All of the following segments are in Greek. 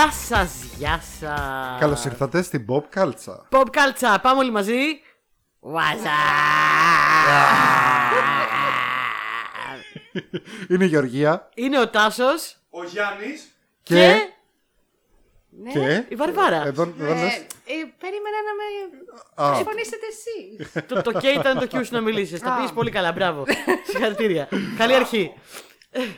Γεια σας, γεια σας. Καλώς ήρθατε στην Pop Κάλτσα. Pop Κάλτσα, πάμε όλοι μαζί. Βάζα. Είναι η Γεωργία Είναι ο Τάσος Ο Γιάννης. και. και Ναι. και... η Βαρβάρα. Εδώ, εδώ Ε, λες- ε, περίμενα να με Α, συμφωνήσετε εσεί. το, το K ήταν το Q σου να μιλήσεις. Τα πεις πολύ καλά, μπράβο. Συγχαρητήρια. Καλή αρχή.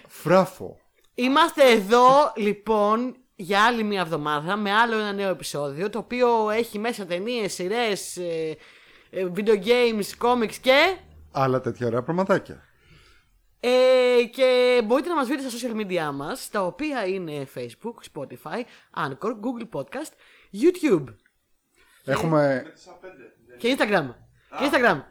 φράφο. Είμαστε εδώ λοιπόν για άλλη μια εβδομάδα με άλλο ένα νέο επεισόδιο το οποίο έχει μέσα ταινίες, σειρές, video games, comics και. Άλλα τέτοια ωραία πραγματάκια. Ε, και μπορείτε να μας βρείτε στα social media μας, τα οποία είναι Facebook, Spotify, Anchor, Google Podcast, YouTube Έχουμε. και Instagram. Και Instagram.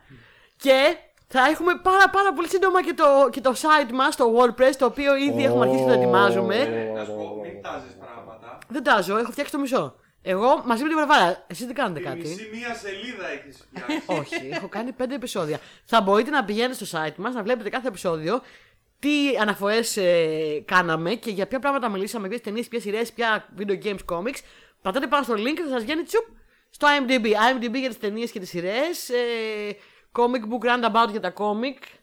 Και θα έχουμε πάρα πάρα πολύ σύντομα και το, και το site μας, το WordPress, το οποίο ήδη έχουμε αρχίσει να το ετοιμάζουμε. Να σου πω, μην τάζεις πράγματα. Δεν τάζω, έχω φτιάξει το μισό. Εγώ μαζί με την Βαρβάρα, εσείς δεν κάνετε Τη κάτι. μισή μία σελίδα έχεις φτιάξει. Όχι, έχω κάνει πέντε επεισόδια. Θα μπορείτε να πηγαίνετε στο site μας, να βλέπετε κάθε επεισόδιο τι αναφορές ε, κάναμε και για ποια πράγματα μιλήσαμε, ποιες ταινίες, ποιες σειρές, ποια video games, comics. Πατάτε πάνω στο link και θα σας βγαίνει τσουπ στο IMDb. IMDb για τις ταινίες και τις σειρές, ε, comic book roundabout για τα comic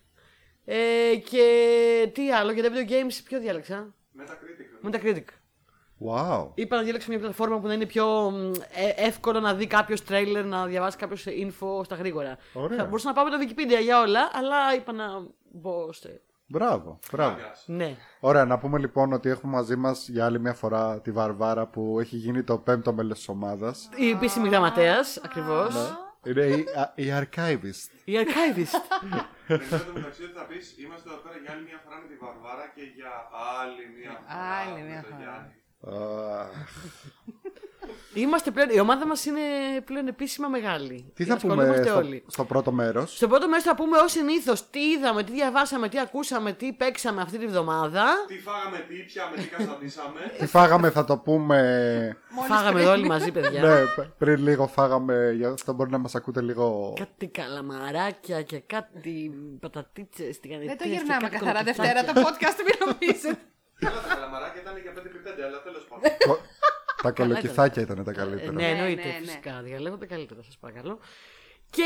ε, και τι άλλο, για τα video games, ποιο διάλεξα; Metacritic. Metacritic. Wow. Είπα να διαλέξω μια πλατφόρμα που να είναι πιο μ, ε, εύκολο να δει κάποιος τρέιλερ, να διαβάσει κάποιος info στα γρήγορα. Ωραία. Θα μπορούσα να πάω με το Wikipedia για όλα, αλλά είπα να μπω στο. Μπράβο. Μπράβο. Ναι. Ωραία, να πούμε λοιπόν ότι έχουμε μαζί μας για άλλη μια φορά τη Βαρβάρα που έχει γίνει το πέμπτο μέλος της ομάδας. Η επίσημη γραμματέας, ακριβώς. Είναι η, α- η archivist. Η archivist. Μετά το μεταξύ ότι θα πεις είμαστε εδώ πέρα για άλλη μια φορά με τη Βαρβάρα και για άλλη μια φορά. Άλλη με μια τον φορά. Γιάννη. Αχ. Είμαστε πλέον, η ομάδα μας είναι πλέον επίσημα μεγάλη. Τι θα Ασχολούμαστε πούμε στο, όλοι. στο πρώτο μέρος; Στο πρώτο μέρος θα πούμε ως συνήθως τι είδαμε, τι διαβάσαμε, τι ακούσαμε, τι παίξαμε αυτή τη βδομάδα. Τι φάγαμε, τι πιάμε, τι καστανίσαμε. Τι φάγαμε θα το πούμε. Φάγαμε εδώ όλοι μαζί, παιδιά. ναι, π- πριν λίγο φάγαμε, γι' αυτό μπορεί να μας ακούτε λίγο. Κάτι καλαμαράκια και κάτι πατατίτσες τηγανιτές. Δεν το γυρνάμε καθαρά Δευτέρα το podcast, μην νομίζετε. Καλά, τα καλαμαράκια ήταν για 5x5, αλλά τέλος πάντων. Κο- τα κολοκυθάκια ήταν τα καλύτερα. Ναι, εννοείται, ναι, ναι. φυσικά. Διαλέγω τα καλύτερα, σας παρακαλώ. Και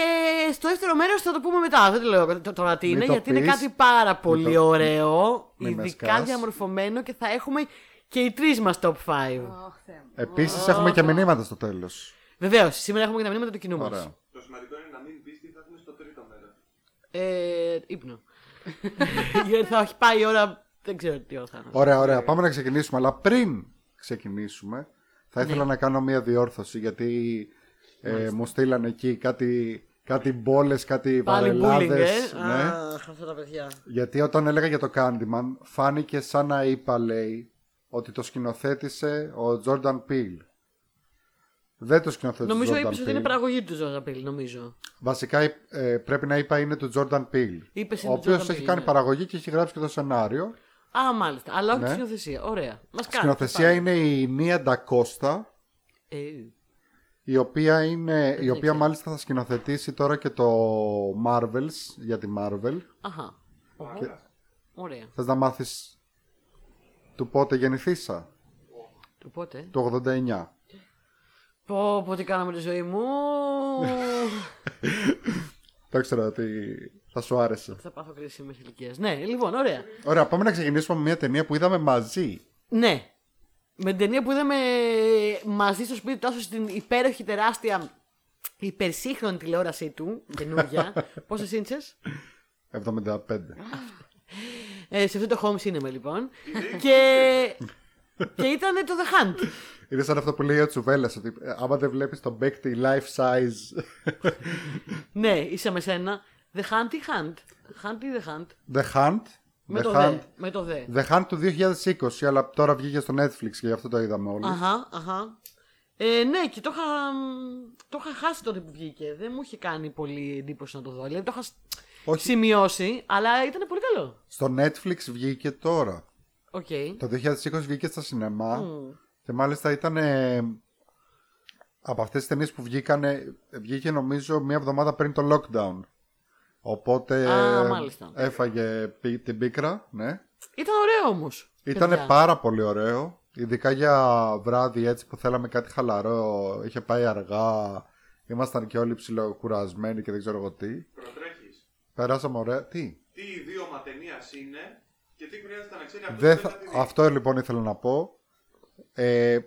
στο δεύτερο μέρος θα το πούμε μετά. Δεν το λέω τ- τώρα τι Μην είναι, το γιατί είναι πεις. κάτι πάρα πολύ το- ωραίο. Μην με ειδικά σκάς. διαμορφωμένο και θα έχουμε και οι τρεις μας top 5. Ωχ, Θεέ μου. Επίσης έχουμε και μηνύματα στο τέλος. Βεβαίως, σήμερα έχουμε και τα μηνύματα του κοινού μας. Ωραία. Το σημαντικό είναι να μην πεις τι θα έχουμε στο τρίτο μέρος. Ε, ύπνο. γιατί θα έχει πάει η ώρα. Δεν ξέρω τι ώρα θα είναι. Ωραία, ωραία. Πάμε να ξεκινήσουμε. Αλλά πριν ξεκινήσουμε, θα Ναι. ήθελα να κάνω μία διόρθωση γιατί ε, μου στείλανε εκεί κάτι, κάτι μπόλες, κάτι Πάλι bullying, βαρελάδε. ε; Ναι. Αχ, αυτά τα παιδιά. Γιατί όταν έλεγα για το Candyman, φάνηκε σαν να είπα, λέει, ότι το σκηνοθέτησε ο Jordan Peele. Δεν το σκηνοθέτησε Νομίζω ο Jordan είπες ότι είναι Peele. παραγωγή του Ζωζαπίλ, νομίζω. Βασικά ε, πρέπει να είπα είναι του Jordan Peele. Είπες ο είναι του οποίος Jordan έχει Peele, κάνει ναι. παραγωγή και έχει γράψει και το σενάριο. Α, μάλιστα. Αλλά όχι Ναι. τη σκηνοθεσία. Ωραία. Μας κάνει. Σκηνοθεσία είναι η Νία Ντακώστα. Ε, Η οποία, είναι, η οποία ξέρω. μάλιστα θα σκηνοθετήσει τώρα και το Marvels για τη Marvel. αχα. Ωραία. Θες να μάθεις του πότε γεννηθήσα; Το πότε; Το 89. Πω, πω τι κάναμε τη ζωή μου. Το ήξερα ότι θα σου άρεσε. Θα πάθω κρίση με ηλικίας. Ναι, λοιπόν, ωραία. Ωραία, πάμε να ξεκινήσουμε με μια ταινία που είδαμε μαζί. Ναι. Με την ταινία που είδαμε μαζί στο σπίτι τόσο στην υπέροχη τεράστια υπερσύγχρονη τηλεόρασή του, καινούργια. Πόσες ίντσες; 75. Ε, σε αυτό το home cinema λοιπόν. και, και ήταν το The Hunt. Είναι σαν αυτό που λέει ο Τσουβέλλα, ότι ε, άμα δεν βλέπεις τον παίκτη life size. ναι, είσαι με σένα. The Hunt ή Hunt; Hunt ή The Hunt; The Hunt. Με The το Hunt. δε. Με το δε. The Hunt του 2020, αλλά τώρα βγήκε στο Netflix και γι' αυτό το είδαμε όλοι. Αχα, αχα. Ε, ναι, και το είχα, το είχα χάσει τότε που βγήκε. Δεν μου είχε κάνει πολύ εντύπωση να το δω. Δηλαδή το είχα σ- Όχι. σημειώσει, αλλά ήταν πολύ καλό. Στο Netflix βγήκε τώρα. Οκ. Το 2020 βγήκε στα σινεμά και μάλιστα ήταν ε, από αυτές τις ταινίες που βγήκανε, βγήκε νομίζω μία εβδομάδα πριν το lockdown. Οπότε Α, ε, μάλιστα. έφαγε πι- την πίκρα, ναι. Ήταν ωραίο όμως. Ήταν πάρα πολύ ωραίο. Ειδικά για βράδυ έτσι που θέλαμε κάτι χαλαρό, είχε πάει αργά, ήμασταν και όλοι ψιλοκουρασμένοι και δεν ξέρω εγώ τι. Προτρέχει. Περάσαμε ωραία. Τι; Τι ιδίωμα ταινία είναι και τι χρειάζεται να ξέρει αυτό Δεν που θα... δεν θα τη δει. Αυτό λοιπόν ήθελα να πω. Ε,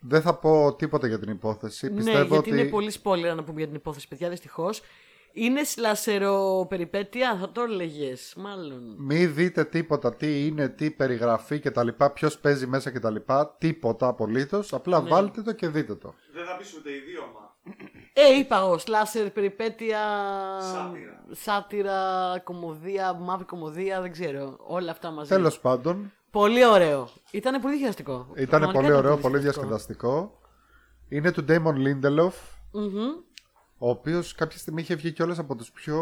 δεν θα πω τίποτα για την υπόθεση. Ναι, Πιστεύω γιατί ότι είναι πολύ spoiler να πούμε για την υπόθεση, παιδιά, δυστυχώς. Είναι σλασερο περιπέτεια, θα το έλεγες, μάλλον. Μη δείτε τίποτα, τι είναι, τι περιγραφή κτλ. Ποιος παίζει μέσα κτλ. Τίποτα απολύτως. Απλά Ναι. βάλτε το και δείτε το. Δεν θα πει ούτε ιδίωμα. Ε, είπα εγώ, σλάσερ, περιπέτεια. Σάτυρα. Σάτυρα, κομμωδία, μαύρη κομμωδία, δεν ξέρω. Όλα αυτά μαζί. Τέλος πάντων, Πολύ ωραίο. Ήταν πολύ διασκεδαστικό. ήταν Πραγματικά πολύ ωραίο, πολύ πολύ διασκεδαστικό. Είναι του Damon Lindelof, Μμμ. Ο οποίος κάποια στιγμή είχε βγει κιόλας από τους πιο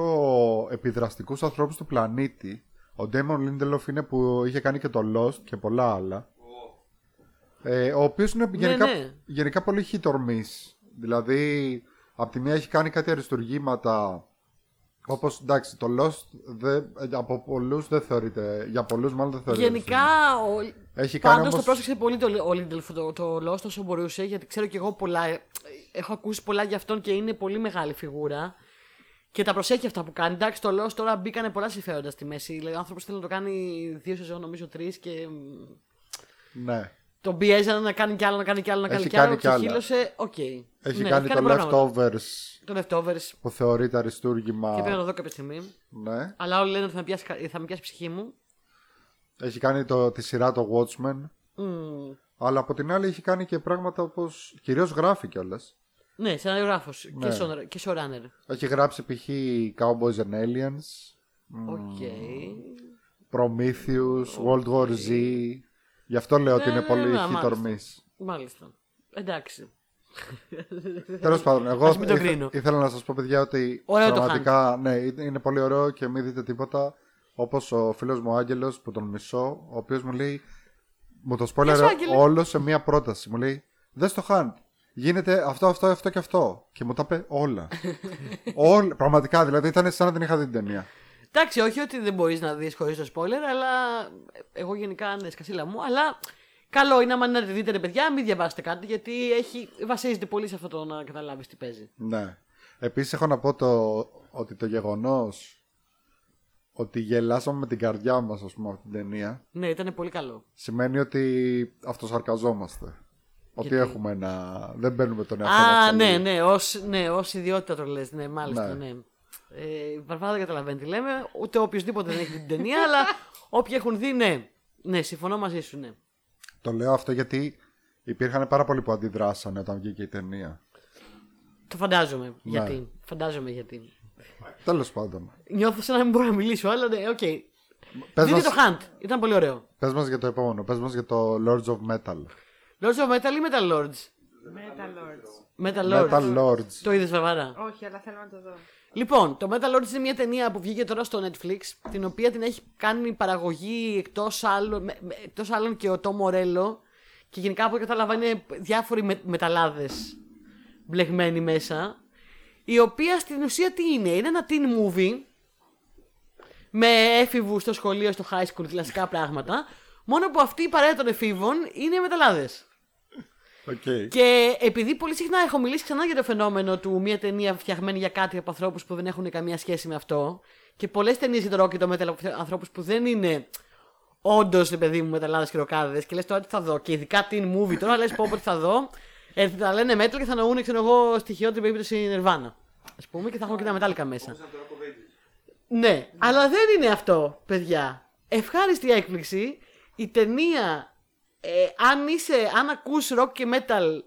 επιδραστικούς ανθρώπους του πλανήτη. Ο Damon Lindelof είναι που είχε κάνει και το Lost και πολλά άλλα. Ω, Ε, ο οποίος είναι γενικά, ναι. γενικά πολύ hit or miss. Δηλαδή, από τη μία έχει κάνει κάτι αριστουργήματα. Όπως εντάξει, το Lost δεν, από πολλούς δεν θεωρείται. Για πολλούς μάλλον δεν θεωρείται. Γενικά, ο... Έχει κάνει πάντως το όμως- πρόσεξε πολύ το, ο Lindelof το, το Lost όσο μπορούσε, γιατί ξέρω και εγώ πολλά, έχω ακούσει πολλά για αυτόν και είναι πολύ μεγάλη φιγούρα. Και τα προσέχει αυτά που κάνει. Εντάξει, το Lost τώρα μπήκανε πολλά συμφέροντα στη μέση. Δηλαδή, ο άνθρωπος θέλει να το κάνει δύο σεζόν, νομίζω τρεις και μ, Ναι. τον πιέζανε να κάνει κι άλλο, να κάνει κι άλλο, να κάνει Έχει κι άλλο. κάνει κι άλλα. Ξεχύλωσε, οκ. Έχει Ναι, κάνει το πολλά πράγματα. Leftovers Το Leftovers. που θεωρείται αριστούργημα. Και πρέπει να το δω κάποια στιγμή. Ναι. Αλλά όλοι λένε ότι θα με πιάσει, θα με πιάσει η ψυχή μου. Έχει κάνει το, τη σειρά το Watchmen. Μμ. Αλλά από την άλλη έχει κάνει και πράγματα όπως. Κυρίως γράφει κιόλας. Ναι, σεναριογράφο Ναι. και, σο- και showrunner. Έχει γράψει π.χ. Cowboys and Aliens. Οκ. Prometheus, World War Z. Γι' αυτό λέω ότι είναι Ναι, πολύ ναι, hit or μάλιστα. miss. Μάλιστα. Εντάξει. Τέλος πάντων, εγώ Ας μην το ήθε- κρίνω. ήθελα να σας πω, παιδιά, ότι Ωραίο το πραγματικά ναι, είναι είναι πολύ ωραίο και μην δείτε τίποτα. Όπως ο φίλος μου ο Άγγελος που τον μισώ, ο οποίος μου λέει. Μου το Γεια σπόλερε σου, Άγγελε. όλο σε μία πρόταση. Μου λέει: Δες το Hunt. Γίνεται αυτό, αυτό, αυτό και αυτό. Και μου τα είπε όλα. όλα. Πραγματικά, δηλαδή ήταν σαν να την είχα δει την ταινία. Εντάξει, όχι ότι δεν μπορείς να δεις χωρίς το spoiler, αλλά εγώ γενικά είναι σκασίλα μου. Αλλά καλό είναι άμα να τη δείτε, ρε παιδιά, μην διαβάσετε κάτι, γιατί έχει, βασίζεται πολύ σε αυτό το να καταλάβεις τι παίζει. Ναι. Επίσης έχω να πω το, ότι το γεγονός ότι γελάσαμε με την καρδιά μας, ας πούμε, από την ταινία, Ναι, ήταν πολύ καλό. σημαίνει ότι αυτοσαρκαζόμαστε. Ότι Γιατί; έχουμε ένα. Δεν μπαίνουμε τον εαυτό Α, μας ναι, πολύ. ναι, ως, ναι, ως ιδιότητα το λες, ναι, μάλιστα, Ναι. ναι. Ε, η Βαρβάρα δεν καταλαβαίνει τι λέμε, ούτε οποιοδήποτε δεν έχει δει την ταινία, αλλά όποιοι έχουν δει, ναι. Ναι, συμφωνώ μαζί σου, ναι. Το λέω αυτό γιατί υπήρχαν πάρα πολλοί που αντιδράσανε όταν βγήκε η ταινία. Το φαντάζομαι Ναι. γιατί. Φαντάζομαι γιατί. Τέλος πάντων. Νιώθω σαν να μην μπορώ να μιλήσω, αλλά ναι, οκ. Πες Δείτε μας, το Hunt, ήταν πολύ ωραίο. πες μας για το επόμενο. Πες μας για το Lords of Metal. Lords of Metal ή Metal Lords; Metal Lords. Metal Lords. Metal Lords. Το είδες, Βαρβάρα; Όχι, αλλά θέλω να το δω. Λοιπόν, το Metal Lords είναι μια ταινία που βγήκε τώρα στο Netflix, την οποία την έχει κάνει παραγωγή εκτός άλλων, με- με- εκτός άλλων και ο Tom Morello και γενικά από ό,τι κατάλαβα είναι διάφοροι με, μεταλλάδες μπλεγμένοι μέσα, η οποία στην ουσία τι είναι, είναι ένα teen movie με έφηβους στο σχολείο, στο high school, κλασικά πράγματα, μόνο που αυτή η παρέα των εφήβων είναι μεταλλάδες. Okay. Και επειδή πολύ συχνά έχω μιλήσει ξανά για το φαινόμενο του μια ταινία φτιαγμένη για κάτι από ανθρώπους που δεν έχουν καμία σχέση με αυτό, και πολλές ταινίες για το rock και το metal από ανθρώπους που δεν είναι όντως, ρε παιδί μου, μεταλλάδες και ροκάδες, και λες τώρα τι θα δω. Και ειδικά την movie, τώρα λες πω πω τι θα δω. Ε, θα λένε metal και θα νοούν, ξέρω εγώ, στοιχειότερη περίπτωση Nirvana. Α πούμε, και θα έχουν και τα μετάλλικα μέσα. Σαν το Rock of Ages. Ναι, αλλά δεν είναι αυτό, παιδιά. Ευχάριστη έκπληξη. Η ταινία, ε, αν είσαι, αν ακούς rock και metal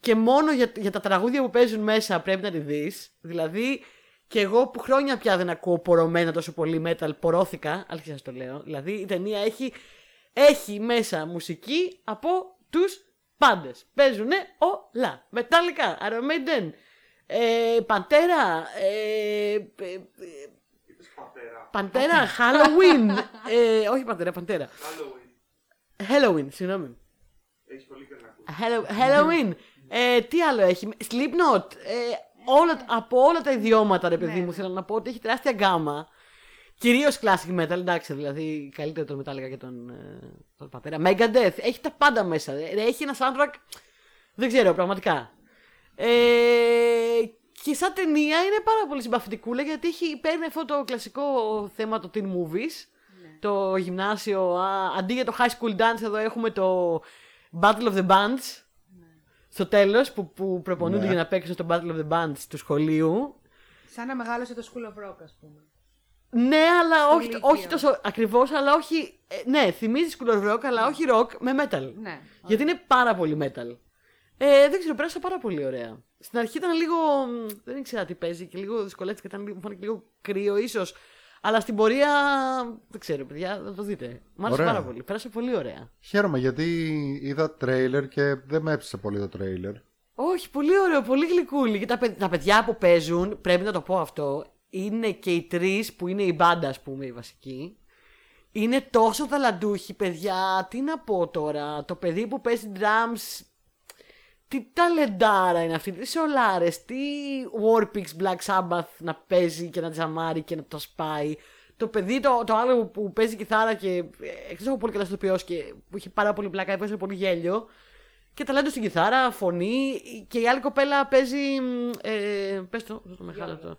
και μόνο για, για τα τραγούδια που παίζουν μέσα πρέπει να τη δεις. Δηλαδή, και εγώ που χρόνια πια δεν ακούω πορωμένα τόσο πολύ metal, πορώθηκα, αλήθεια σας το λέω. Δηλαδή, η ταινία έχει, έχει μέσα μουσική από τους πάντες. Παίζουνε όλα. Metallica, Iron Maiden, ε, Pantera, ε, ε, Είπες πατέρα. Παντέρα, Halloween. ε, όχι Παντέρα, Παντέρα. Halloween. Halloween, συγγνώμη. Έχεις πολύ και να ακούσεις. Hallow- Halloween. Ε, τι άλλο έχει; Slipknot. Ε, όλα, από όλα τα ιδιώματα, ρε παιδί μου, θέλω να πω ότι έχει τεράστια γκάμα. Κυρίως classic metal, εντάξει, δηλαδή καλύτερο το Metallica και τον, ε, τον πατέρα. Megadeth, έχει τα πάντα μέσα. ε, Έχει ένα soundtrack. Δεν ξέρω, πραγματικά. Ε, και σαν ταινία είναι πάρα πολύ συμπαθητικούλα γιατί έχει, παίρνει αυτό το κλασικό θέμα το teen movies. Το γυμνάσιο. Α, αντί για το high school dance, εδώ έχουμε το Battle of the Bands. Στο τέλος, που, που προπονούνται Ναι. για να παίξουν στο Battle of the Bands του σχολείου. Σαν να μεγάλωσε το School of Rock, ας πούμε. Ναι, αλλά Στο όχι, Λύκειο. όχι τόσο ακριβώς, αλλά όχι. ε, ναι, θυμίζεις school of rock, αλλά όχι rock με metal. Ναι. Γιατί είναι πάρα πολύ metal. Ε, δεν ξέρω, πέρασα πάρα πολύ ωραία. Στην αρχή ήταν λίγο. μ, Δεν ήξερα τι παίζει και λίγο δυσκολεύτηκα. Ήταν λίγο, μου φάνηκε λίγο κρύο, ίσως. Αλλά στην πορεία. Δεν ξέρω, παιδιά, θα το δείτε. Μ' άρεσε Ωραία. πάρα πολύ. Πέρασα πολύ ωραία. Χαίρομαι γιατί είδα τρέιλερ και δεν με έψησε πολύ το τρέιλερ. Όχι, πολύ ωραίο, πολύ γλυκούλη. Και τα, παι- τα παιδιά που παίζουν, πρέπει να το πω αυτό, είναι και οι τρεις που είναι η μπάντα, ας πούμε, η βασική. Είναι τόσο ταλαντούχοι, παιδιά. Τι να πω τώρα. Το παιδί που παίζει drums. Τι ταλεντάρα είναι αυτή. Τι σολάρες. Τι Warpix Black Sabbath να παίζει και να τζαμάρει και να το σπάει. Το παιδί το, το άλλο που, που παίζει κιθάρα και εκτός από πολύ καλά ηθοποιός και που είχε πάρα πολύ πλάκα, έπαιζε πολύ γέλιο. Και ταλέντο στην κιθάρα, φωνή. Και η άλλη κοπέλα παίζει. μ, Ε, πες το, αυτό το μεγάλο το.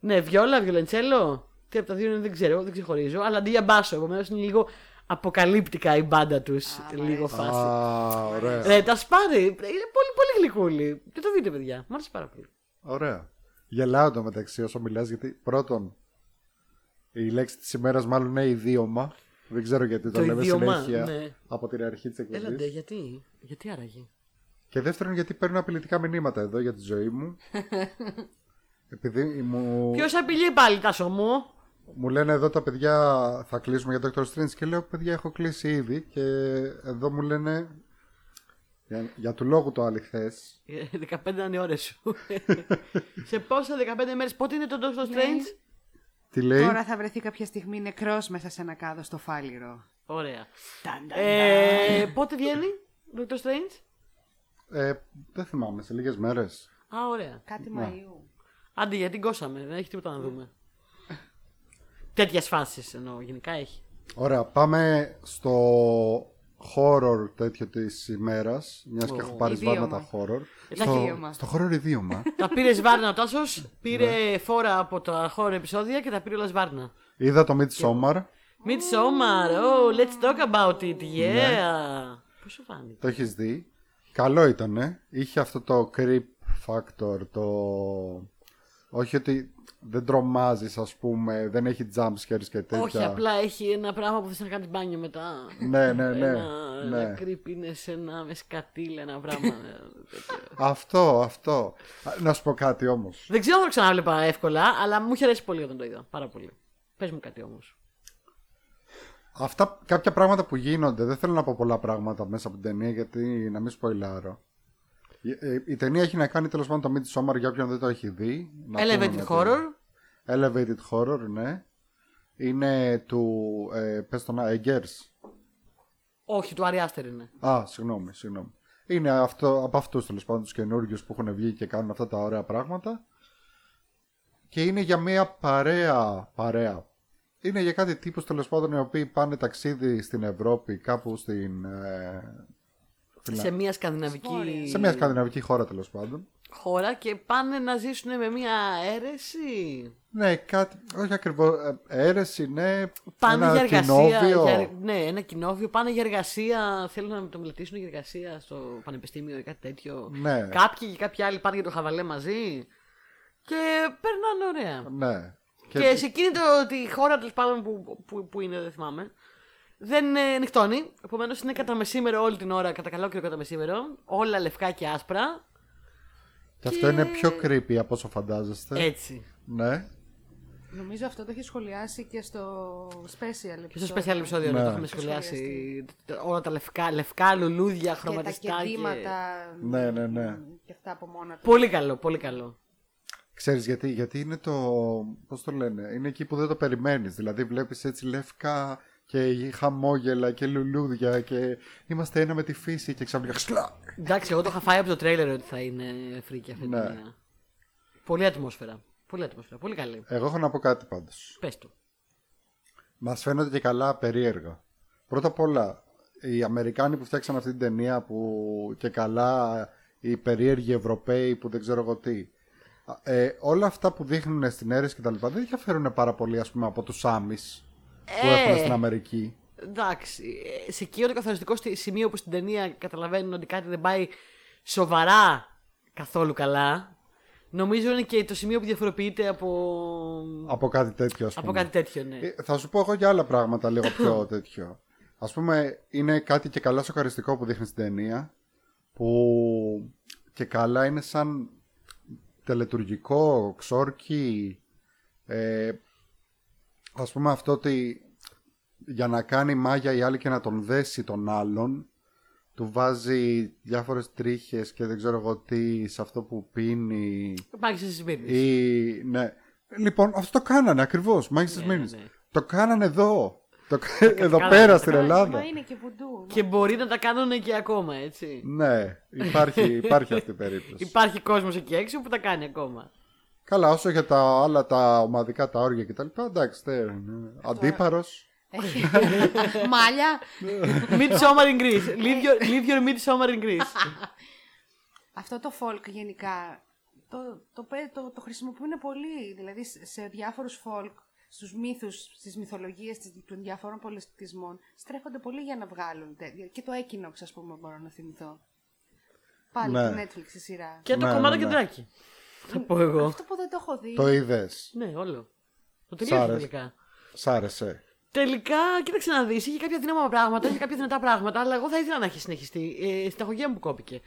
Ναι, βιόλα, βιολεντσέλο. Τι από τα δύο είναι δεν ξέρω, δεν ξεχωρίζω. Αλλά αντί για μπάσο, επομένως είναι λίγο αποκαλύπτικα η μπάντα τους. Λίγο φάση. Α, ωραία. Ρε, τα σπάρει. Είναι πολύ, πολύ γλυκούλη. Και το δείτε, παιδιά. Μ' άρεσε πάρα πολύ. Ωραία. Γελάω το μεταξύ όσο μιλάς γιατί πρώτον η λέξη της ημέρας μάλλον είναι ιδίωμα. Δεν ξέρω γιατί το, Το λέμε ιδίωμα, συνέχεια ναι. από την αρχή της εκπομπής. Έλαντε, γιατί. Γιατί άραγε; Και δεύτερον γιατί παίρνω απειλητικά μηνύματα εδώ για τη ζωή μου. Επειδή μου, Ποιος απειλεί πάλι, Τάσο μου. μου λένε εδώ τα παιδιά θα κλείσουμε για Dr. Strange και λέω παιδιά έχω κλείσει ήδη και εδώ μου λένε για, για του λόγου το άλλη χθες 15 Ε, ήταν οι ώρες σου. Σε πόσα 15 μέρες, πότε είναι το Doctor Strange; Τι λέει; Τώρα θα βρεθεί κάποια στιγμή νεκρός μέσα σε ένα κάδο στο φάληρο. Ωραία. Ταν, ταν, Ε, πότε βγαίνει Doctor Strange; ε, Δεν θυμάμαι σε λίγες μέρες Α, ωραία. Κάτι Ναι. Μαΐου. Άντε, γιατί γκώσαμε, δεν έχει τίποτα να δούμε. Τέτοιες φάσεις εννοώ, γενικά έχει. Ωραία, πάμε στο horror τέτοιο της ημέρας, μιας και έχω πάρει Ιδίωμα. σβάρματα horror. Ιδίωμα. Στο, στο horror ιδίωμα. τα πήρε Βάρνα ο Τάσος, πήρε Ναι. φόρα από τα χώρα επεισόδια και τα πήρε όλα Βάρνα. Είδα το Midsommar, Midsommar, oh, let's talk about it, yeah. Ναι. Πώς σου φάνηκε; το έχεις δει. Καλό ήτανε. Είχε αυτό το creep factor, το... Όχι ότι δεν τρομάζεις ας πούμε, δεν έχει jump scares και τέτοια. Όχι, απλά έχει ένα πράγμα που θες να κάνεις μπάνιο μετά. Ναι, ναι, ναι. Ένα, ναι. ένα creep είναι σε ένα με σκατήλ, ένα πράγμα. Αυτό, αυτό. Α, Να σου πω κάτι όμως. Δεν ξέρω αν το ξανάβλεπα εύκολα, αλλά μου είχε αρέσει πολύ όταν το είδα. Πάρα πολύ. Πες μου κάτι όμως. Αυτά κάποια πράγματα που γίνονται, δεν θέλω να πω πολλά πράγματα μέσα από την ταινία γιατί να μην σποϊλάρω. Η, ε, η ταινία έχει να κάνει τέλος πάντων το Midsommar για όποιον δεν το έχει δει. να πούμε Elevated με horror. το- Elevated horror, ναι. Είναι του. Ε, πες το να, Eggers. Όχι, του Αριάστερ είναι. Α, συγγνώμη, συγγνώμη. Είναι αυτό, από αυτούς τέλος πάντων τους καινούριους που έχουν βγει και κάνουν αυτά τα ωραία πράγματα. Και είναι για μια παρέα. παρέα. Είναι για κάτι τύπους τέλος πάντων οι οποίοι πάνε ταξίδι στην Ευρώπη, κάπου στην. Ε, Φιλα- Σε μια σκανδιναβική σε μια σκανδιναβική χώρα τέλος πάντων. χώρα και πάνε να ζήσουν με μια αίρεση. Ναι, κάτι. Όχι ακριβώς. Αίρεση, ναι. Πάνε ένα για εργασία. κοινόβιο. Για, ναι, ένα κοινόβιο. Πάνε για εργασία. Θέλουν να το μελετήσουν για εργασία στο πανεπιστήμιο ή κάτι τέτοιο. Ναι. Κάποιοι και κάποιοι άλλοι πάνε για το χαβαλέ μαζί. Και περνάνε ωραία. Ναι. Και, σε εκείνη το, τη χώρα τέλος πάντων που, που, που είναι, δεν θυμάμαι, δεν ε, νυχτώνει. Επομένως είναι κατά μεσήμερο όλη την ώρα, κατά καλό καιρό κατά μεσήμερο. Όλα λευκά και άσπρα. Και αυτό είναι πιο creepy από όσο φαντάζεστε. Έτσι. Ναι. Νομίζω αυτό το έχει σχολιάσει και στο special Και στο επεισόδιο. special επεισόδιο Ναι. ναι. το είχαμε σχολιάσει. Όλα τα λευκά, λευκά λουλούδια, Και τα χρωματιστά. κεντήματα Ναι, ναι, ναι. και αυτά από μόνα τους. Πολύ καλό, πολύ καλό. Ξέρεις γιατί, γιατί είναι το, πώς το λένε, είναι εκεί που δεν το περιμένεις. Δηλαδή βλέπεις έτσι λευκά και χαμόγελα και λουλούδια και είμαστε ένα με τη φύση και ξαφνικά ξλά. Εντάξει, εγώ το είχα φάει από το τρέιλερ ότι θα είναι φρίκι αυτή η Ναι. ταινία. Πολύ ατμόσφαιρα. Πολύ ατμόσφαιρα. Πολύ καλή. Εγώ έχω να πω κάτι πάντως. Πες το. Μας φαίνονται και καλά περίεργα. Πρώτα απ' όλα, οι Αμερικάνοι που φτιάξαν αυτή την ταινία που και καλά οι περίεργοι Ευρωπαίοι που δεν ξέρω εγώ τι. Ε, όλα αυτά που δείχνουν στην αίρεση και τα λοιπά δεν διαφέρουν πάρα πολύ ας πούμε από τους Άμις που Ε. έχουν στην Αμερική. Εντάξει, ε, σε εκείνο το καθοριστικό στη- σημείο που στην ταινία καταλαβαίνουν ότι κάτι δεν πάει σοβαρά καθόλου καλά, νομίζω είναι και το σημείο που διαφοροποιείται από, Από κάτι τέτοιο ας πούμε. από κάτι τέτοιο, ναι. Ε, θα σου πω εγώ για άλλα πράγματα λίγο πιο τέτοιο. Ας πούμε είναι κάτι και καλά σοκαριστικό που δείχνει στην ταινία που και καλά είναι σαν τελετουργικό, ξόρκι ε, ας πούμε αυτό ότι για να κάνει μάγια η άλλη και να τον δέσει τον άλλον του βάζει διάφορες τρίχες και δεν ξέρω εγώ τι σε αυτό που πίνει Υπάρχει σε Σμύρνη. ή, ναι. Λοιπόν, αυτό το κάνανε ακριβώς. Μάγισσα της Ναι, Μήνης. ναι. Το κάνανε εδώ. Το... εδώ κάνανε, πέρα το στην κάνανε. Ελλάδα. Μα είναι και βουντού. Και μπορεί να τα κάνουν και ακόμα, έτσι. Ναι, υπάρχει, υπάρχει αυτή η περίπτωση. Υπάρχει κόσμος εκεί έξω που τα κάνει ακόμα. Καλά, όσο για τα άλλα τα ομαδικά, τα όργια κτλ. Εντάξει, δεν είναι. Αντίπαρος. Έχει μάλια. Midsummer in Greece. Leave your, leave your midsummer in Greece. Αυτό το folk γενικά το, το, πέ- το, το χρησιμοποιούν πολύ. Δηλαδή σε- σε διάφορους folk, στους μύθους, στις μυθολογίες της- των διάφορων πολιτισμών στρέφονται πολύ για να βγάλουν τέτοια. Και το Equinox ας πούμε μπορώ να θυμηθώ. Πάλι Ναι. το Netflix η σειρά. Και το Ναι, κομμάτι ναι, ναι. κεντράκι. Θα πω εγώ. Αυτό που δεν το έχω δει. Το είδες. Ναι, όλο. Το Σ' τελείωσε άρεσε. τελικά. Σ' άρεσε. Τελικά, κοίταξε να δεις, είχε κάποια δυνατά πράγματα, είχε κάποια δυνατά πράγματα, αλλά εγώ θα ήθελα να έχει συνεχιστεί. Ε, στην αγωγία μου κόπηκε.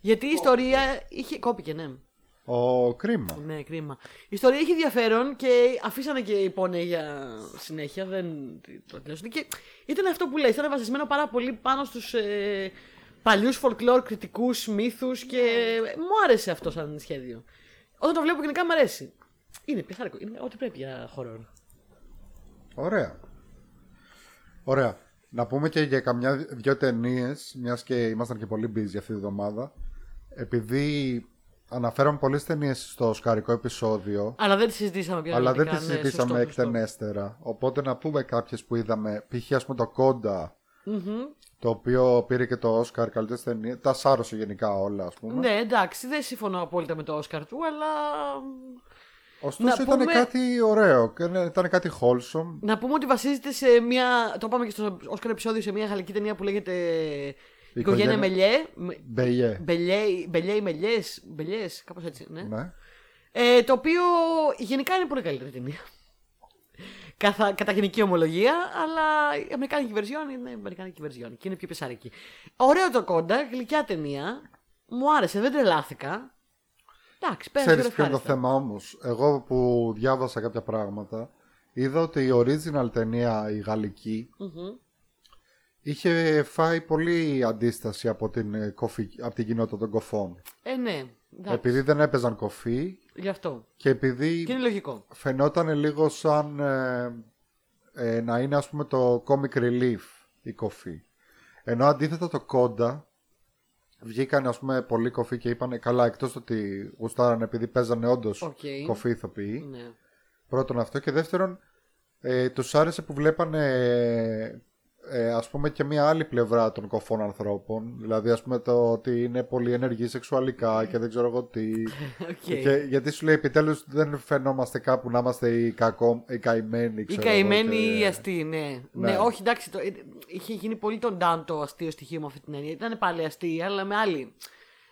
Γιατί η ιστορία είχε. Κόπηκε, ναι. Ο κρίμα. Ναι, κρίμα. Η ιστορία είχε ενδιαφέρον και αφήσανε και υπόνε για συνέχεια. Δεν το τελειώσανε. Και ήταν αυτό που λέει, ήταν βασισμένο πάρα πολύ πάνω στους ε, παλιούς folklore κριτικούς μύθους και μου άρεσε αυτό σαν σχέδιο. Όταν το βλέπω γενικά μου αρέσει. Είναι πιθανό. Είναι ό,τι πρέπει για horror. Ωραία. Ωραία. Να πούμε και για καμιά δυο ταινίες, μιας και ήμασταν και πολύ busy αυτή τη βδομάδα. Επειδή αναφέραμε πολλές ταινίες στο σκαρικό επεισόδιο, Αλλά δεν τη συζητήσαμε πια. αλλά δεν αναλυτικά, τις ναι, συζητήσαμε σωστό, σωστό. εκτενέστερα. Οπότε να πούμε κάποιες που είδαμε. Π.χ. ας πούμε το κοντα το οποίο πήρε και το Oscar καλύτερη ταινία. Τα σάρωσε γενικά όλα, ας πούμε. Ναι, εντάξει, δεν συμφωνώ απόλυτα με το Όσκαρ του, αλλά. Ωστόσο να ήταν πούμε- κάτι ωραίο. και Ήταν κάτι wholesome. Να πούμε ότι βασίζεται σε μια. Το είπαμε και στο Όσκαρ επεισόδιο σε μια γαλλική ταινία που λέγεται. Οικογένεια Οικογένεια- Μελιέ. Με- Μπελιέ. Μπελιέ, Μπελιέ ή Μελιές, Μπελιές, κάπως έτσι, ναι. Ναι. Ε, το οποίο γενικά είναι πολύ καλύτερη ταινία. Καθα, κατά γενική ομολογία, αλλά η Αμερικάνικη version είναι η Αμερικάνικη version και είναι πιο πεσάρικη. Ωραίο το κόντα, γλυκιά ταινία. Μου άρεσε, δεν τρελάθηκα. Εντάξει, πέρασε Ξέρεις ποιο είναι το ευχάριστα. θέμα όμως; Εγώ που διάβασα κάποια πράγματα, είδα ότι η original ταινία, η γαλλική, Μμμ. είχε φάει πολύ αντίσταση από την, ε, κοφή, από την κοινότητα των κοφών. Ε, ναι, εντάξει, Επειδή δεν έπαιζαν κοφή γι' αυτό. και επειδή Και είναι λογικό. φαινόταν λίγο σαν ε, ε, να είναι ας πούμε το comic relief η κωφή. Ενώ αντίθετα το CODA βγήκαν ας πούμε πολλοί κωφοί και είπαν καλά εκτός το ότι γουστάρανε επειδή παίζανε όντως Οκ. κωφοί ηθοποιοί. Ναι. Πρώτον αυτό και δεύτερον ε, τους άρεσε που βλέπανε ε, ε, ας πούμε και μια άλλη πλευρά των κωφών ανθρώπων δηλαδή ας πούμε το ότι είναι πολύ ενεργοί σεξουαλικά και δεν ξέρω εγώ τι Οκ. και, γιατί σου λέει επιτέλους δεν φαινόμαστε κάπου να είμαστε οι, κακό, οι καημένοι Οι ξέρω εγώ, καημένοι και- ή οι αστείοι, ναι. ναι. Ναι. όχι, εντάξει, το, ε, είχε γίνει πολύ τον down το αστείο στοιχείο με αυτή την έννοια. Ήταν πάλι αστείοι, αλλά με άλλη.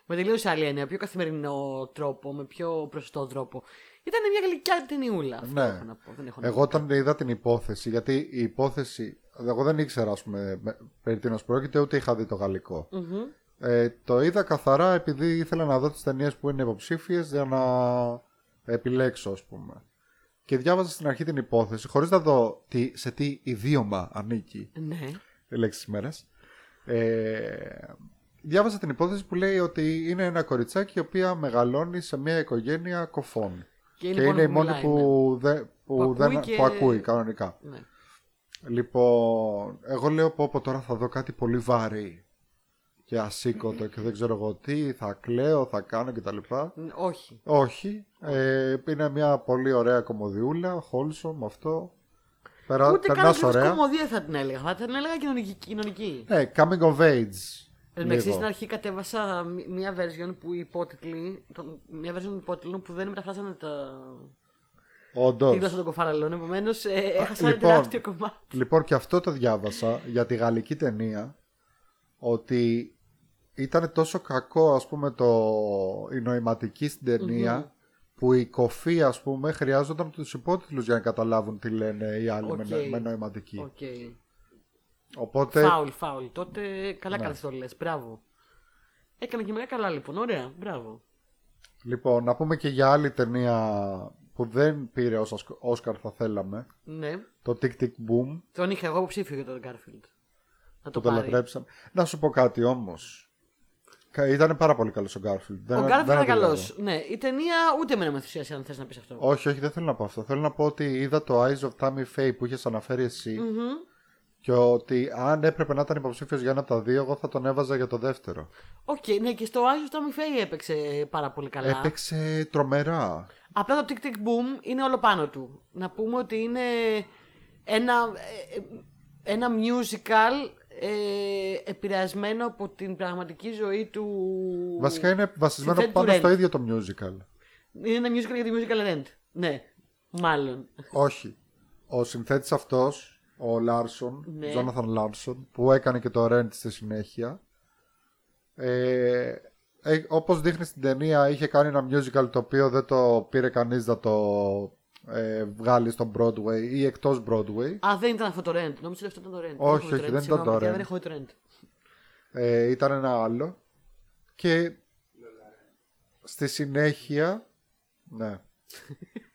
Με τελείως άλλη έννοια, πιο καθημερινό τρόπο, με πιο προσωστό τρόπο. Ήταν μια γλυκιά ταινιούλα. Αυτό Ναι. έχω να πω. Δεν έχω να Εγώ πω. όταν είδα την υπόθεση, γιατί η υπόθεση, εγώ δεν ήξερα ας πούμε με- περί τίνος πρόκειται, ούτε είχα δει το γαλλικο Μμμ. Ε, το είδα καθαρά επειδή ήθελα να δω τις ταινίες που είναι υποψήφιες για να επιλέξω ας πούμε. Και διάβαζα στην αρχή την υπόθεση, χωρίς να δω τι, σε τι ιδίωμα ανήκει Ναι. η λέξη της μέρας. Ε, διάβαζα την υπόθεση που λέει ότι είναι ένα κοριτσάκι η οποία μεγαλώνει σε μια οικογένεια κοφών. Και Και είναι, η μόνη μιλάει, που, δε- που, Που δεν, ακούει και- που ακούει κανονικά. Ναι. Λοιπόν, εγώ λέω πω, πω τώρα θα δω κάτι πολύ βαρύ και ασήκωτο και δεν ξέρω εγώ τι, θα κλαίω, θα κάνω κτλ. Ναι, Όχι. Όχι, ε, είναι μια πολύ ωραία κομμωδιούλα, wholesome αυτό. Περά, Ούτε καν περνάς ακριβώς ωραία. κομμωδία θα την έλεγα. Θα την έλεγα κοινωνική. κοινωνική. Ναι, coming of age. Εν τω μεταξύ, λίγο. στην αρχή κατέβασα μ- μία version που οι υπότιτλοι, τον- μία version υπότιτλων που δεν μεταφράσανε τα. Όντως. τη γλώσσα των κοφαραλών. Επομένω, έχασα ένα λοιπόν. τεράστιο κομμάτι. Λοιπόν, και αυτό το διάβασα για τη γαλλική ταινία ότι ήταν τόσο κακό ας πούμε το, η νοηματική στην ταινία που η κωφή ας πούμε χρειάζονταν τους υπότιτλους για να καταλάβουν τι λένε οι άλλοι με, Οκ. με νοηματική. Οκ. Οπότε Φάουλ, φάουλ. Τότε καλά Ναι. ναι. το λες. Μπράβο. Έκανε και μερικά καλά λοιπόν. Ωραία, μπράβο. λοιπόν να πούμε και για άλλη ταινία που δεν πήρε όσα Όσκαρ θα θέλαμε Ναι. το Tick Tick Boom Τον είχα εγώ υποψήφιο για τον Garfield. Να το που το πάρει. λατρέψαμε. Να σου πω κάτι όμως. Ήταν πάρα πολύ καλός ο Garfield. Δεν, Ο δεν Garfield ήταν αντιλέγω. καλός. Ναι, η ταινία ούτε με με ενθουσίασε αν θες να πεις αυτό. Όχι, όχι, δεν θέλω να πω αυτό. Θέλω να πω ότι είδα το Eyes of Tammy Faye που είχες αναφέρει εσύ Μμμ. Και ότι αν έπρεπε να ήταν υποψήφιος για ένα από τα δύο, εγώ θα τον έβαζα για το δεύτερο. Οκ, ναι, και στο Eyes of Tammy Faye έπαιξε πάρα πολύ καλά. Έπαιξε τρομερά. Απλά το Tick Tick Boom είναι όλο πάνω του. Να πούμε ότι είναι ένα, ε, ε, ένα musical ε, επηρεασμένο από την πραγματική ζωή του. Βασικά είναι βασισμένο συνθέτη του πάνω στο Rent. ίδιο το musical. Είναι ένα musical για τη musical Rent. Ναι, μάλλον. Όχι. Ο συνθέτης αυτός, ο Λάρσον, Ναι. Τζόναθαν Λάρσον, που έκανε και το Rent στη συνέχεια, ε, ε, όπως δείχνει στην ταινία, είχε κάνει ένα musical το οποίο δεν το πήρε κανείς να το ε, βγάλει στο Broadway ή εκτός Broadway. Α, δεν ήταν αυτό το Rent. Νόμιζα ότι αυτό ήταν το Rent. Όχι, έχω δει όχι, Rent. δεν ήταν το Συγγνώμη, Rent. Δεν έχω δει το Rent. Ε, ήταν ένα άλλο. Και στη συνέχεια. Ναι.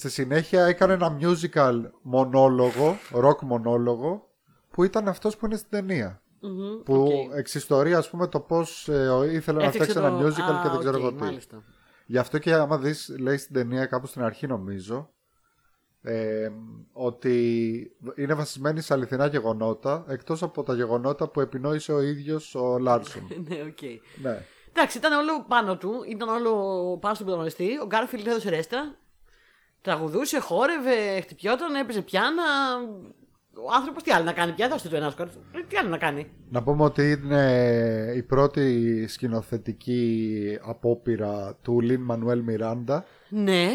στη συνέχεια έκανε ένα musical μονόλογο, rock μονόλογο, που ήταν αυτός που είναι στην ταινία. Μμμ, Που οκ. εξιστορεί ας πούμε το πώς ε, ήθελε να Έφτιαξε φτιάξει ένα το- musical Α, και δεν ξέρω οκ, εγώ τι. Μάλιστα. Γι' αυτό και άμα δεις, λέει στην ταινία κάπου στην αρχή νομίζω, ε, ότι είναι βασισμένη σε αληθινά γεγονότα, εκτός από τα γεγονότα που επινόησε ο ίδιος ο Λάρσον. ναι, οκ. ναι. Εντάξει, ήταν όλο πάνω του, ήταν όλο πάνω στον πρωταγωνιστή. Ο Γκάρφιλντ έδωσε ρέστα. Τραγουδούσε, χόρευε, χτυπιόταν, έπαιζε πιάνα. Ο άνθρωπος τι άλλο να κάνει πια, δώστε του ένα Όσκαρ. Ε, Τι άλλο να κάνει. Να πούμε ότι είναι η πρώτη σκηνοθετική απόπειρα του Λιν Μανουέλ Μιράντα, Ναι,